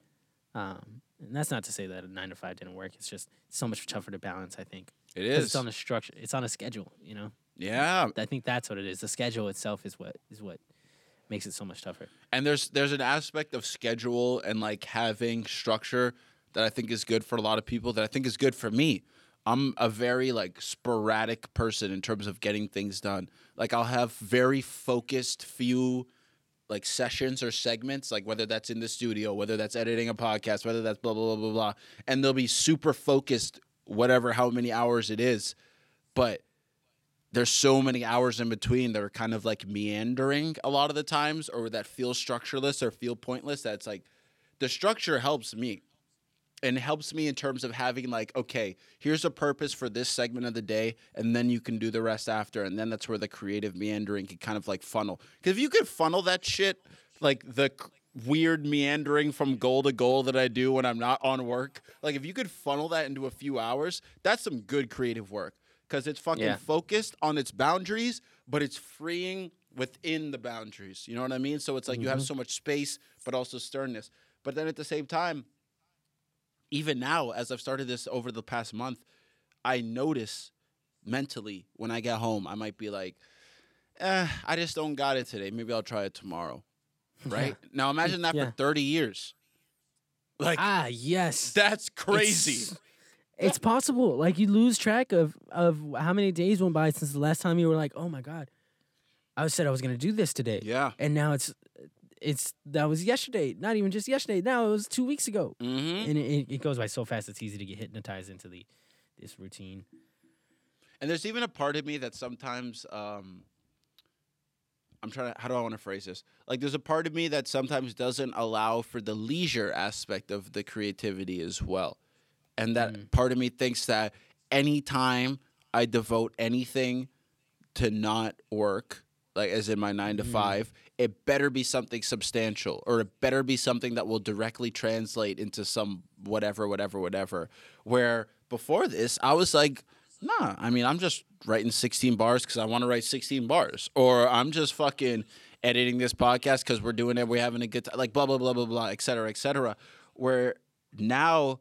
Speaker 4: Um, and that's not to say that a nine to five didn't work. It's just so much tougher to balance. I think
Speaker 3: it is.
Speaker 4: it's on a structure. It's on a schedule. You know,
Speaker 3: yeah
Speaker 4: I think that's what it is. The schedule itself is what is what makes it so much tougher.
Speaker 3: and there's there's an aspect of schedule and like having structure that I think is good for a lot of people that I think is good for me. I'm a very like sporadic person in terms of getting things done. Like I'll have very focused few like sessions or segments, like whether that's in the studio, whether that's editing a podcast, whether that's blah blah blah blah blah, and they'll be super focused, whatever how many hours it is, but there's so many hours in between that are kind of like meandering a lot of the times or that feel structureless or feel pointless That's like the structure helps me and helps me in terms of having like okay here's a purpose for this segment of the day and then you can do the rest after and then that's where the creative meandering can kind of like funnel because if you could funnel that shit like the weird meandering from goal to goal that I do when I'm not on work. Like if you could funnel that into a few hours, that's some good creative work because it's fucking
Speaker 4: Yeah.
Speaker 3: focused on its boundaries, but it's freeing within the boundaries. You know what I mean? So it's like you have mm-hmm. so much space, but also sternness. But then at the same time, even now, as I've started this over the past month, I notice mentally when I get home, I might be like, eh, I just don't got it today. Maybe I'll try it tomorrow. Right? Now imagine that
Speaker 4: Yeah.
Speaker 3: for 30 years. Like,
Speaker 4: ah, yes.
Speaker 3: that's crazy.
Speaker 4: It's, it's possible. Like you lose track of of how many days went by since the last time you were like, "Oh my god, I said I was gonna do this today,"
Speaker 3: yeah.
Speaker 4: and now it's it's that was yesterday. Not even just yesterday. Now it was two weeks ago,
Speaker 3: Mm-hmm.
Speaker 4: and it, it goes by so fast. It's easy to get hypnotized into the this routine.
Speaker 3: And there's even a part of me that sometimes um I'm trying to how do I want to phrase this? Like there's a part of me that sometimes doesn't allow for the leisure aspect of the creativity as well. And that part of me thinks that anytime I devote anything to not work, like as in my 9 to 5, it better be something substantial or it better be something that will directly translate into some whatever whatever whatever. Where before this, I was like Nah, I mean, I'm just writing 16 bars because I want to write 16 bars, or I'm just fucking editing this podcast because we're doing it, we're having a good time, like blah blah blah blah blah, et cetera, et cetera. Where now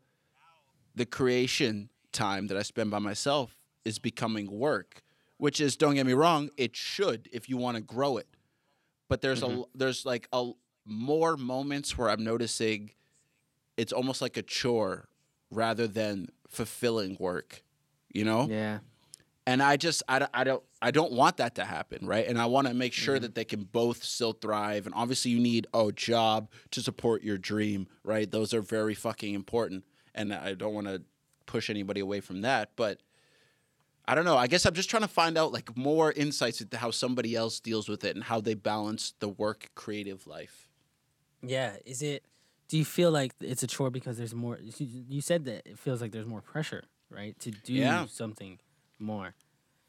Speaker 3: the creation time that I spend by myself is becoming work, which is don't get me wrong, it should if you want to grow it, but there's a mm-hmm. there's like a more moments where I'm noticing it's almost like a chore rather than fulfilling work you know?
Speaker 4: Yeah,
Speaker 3: and i just I, don't- I don't i don't want that to happen right? And i want to make sure mm-hmm. that they can both still thrive and obviously you need a job to support your dream right? Those are very fucking important and i don't want to push anybody away from that but i don't know i guess i'm just trying to find out like more insights into how somebody else deals with it and how they balance the work creative life
Speaker 4: yeah. Is it? Do you feel like it's a chore because there's more? You said that it feels like there's more pressure, right, to do
Speaker 3: Yeah.
Speaker 4: something more.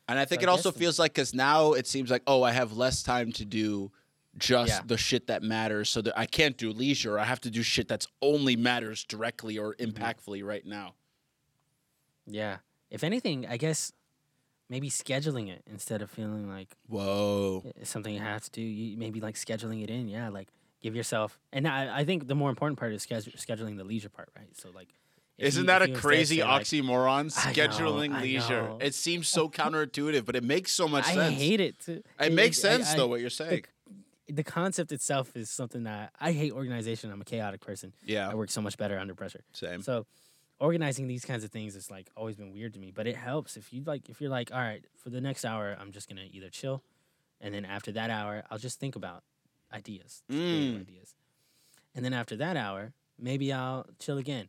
Speaker 3: And I think
Speaker 4: I
Speaker 3: it also feels like because now it seems like oh I have less time to do just
Speaker 4: Yeah.
Speaker 3: the shit that matters, so that I can't do leisure. I have to do shit that's only matters directly or
Speaker 4: Mm-hmm.
Speaker 3: impactfully right now.
Speaker 4: Yeah. If anything, I guess maybe scheduling it instead of feeling like
Speaker 3: Whoa.
Speaker 4: it's something you have to do. You maybe like scheduling it in. Yeah, like give yourself. And I, I think the more important part is schedu- scheduling the leisure part, right? So like,
Speaker 3: Isn't
Speaker 4: you-
Speaker 3: that a crazy
Speaker 4: say,
Speaker 3: oxymoron?
Speaker 4: I know,
Speaker 3: Scheduling
Speaker 4: I
Speaker 3: leisure. It seems so counterintuitive, but it makes so much
Speaker 4: I
Speaker 3: sense.
Speaker 4: hate it. Too.
Speaker 3: It makes
Speaker 4: I-
Speaker 3: sense
Speaker 4: I-
Speaker 3: though what you're saying.
Speaker 4: The concept itself is something that I hate organization. I'm a chaotic person.
Speaker 3: yeah.
Speaker 4: I work so much better under pressure.
Speaker 3: Same.
Speaker 4: So organizing these kinds of things is like always been weird to me, but it helps if you like if you're like, all right, for the next hour, I'm just gonna either chill, and then after that hour, I'll just think about ideas,
Speaker 3: Mm.
Speaker 4: ideas, and then after that hour, maybe I'll chill again.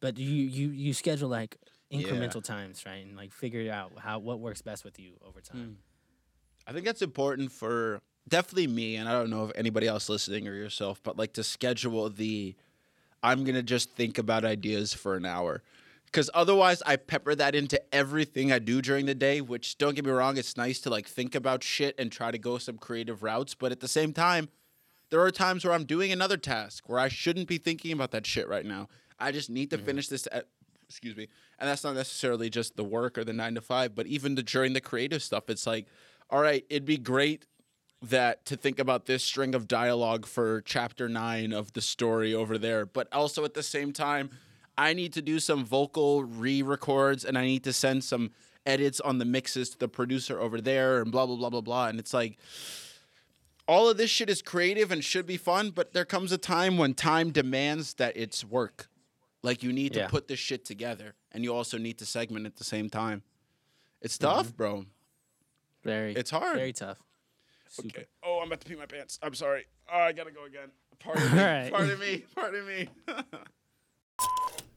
Speaker 4: But you you you schedule like
Speaker 3: Yeah.
Speaker 4: incremental times, right, and like figure out how what works best with you over time.
Speaker 3: I think that's important for definitely me, and I don't know if anybody else listening or yourself, but like to schedule the I'm gonna just think about ideas for an hour. Because otherwise, I pepper that into everything I do during the day, which don't get me wrong, it's nice to like think about shit and try to go some creative routes. But at the same time, there are times where I'm doing another task where I shouldn't be thinking about that shit right now. I just need to finish this. At, excuse me. And that's not necessarily just the work or the nine to five, but even the, during the creative stuff, it's like, all right, it'd be great that to think about this string of dialogue for chapter nine of the story over there, but also at the same time, I need to do some vocal re-records and I need to send some edits on the mixes to the producer over there and blah blah blah blah blah. And it's like all of this shit is creative and should be fun, but there comes a time when time demands that it's work. Like you need to
Speaker 4: Yeah.
Speaker 3: put this shit together and you also need to segment at the same time. It's mm-hmm. tough, bro.
Speaker 4: Very,
Speaker 3: It's hard.
Speaker 4: very tough. Super.
Speaker 3: Okay. Oh, I'm about to pee my pants. I'm sorry. Oh, I gotta go again. Pardon me. Pardon me. Pardon me.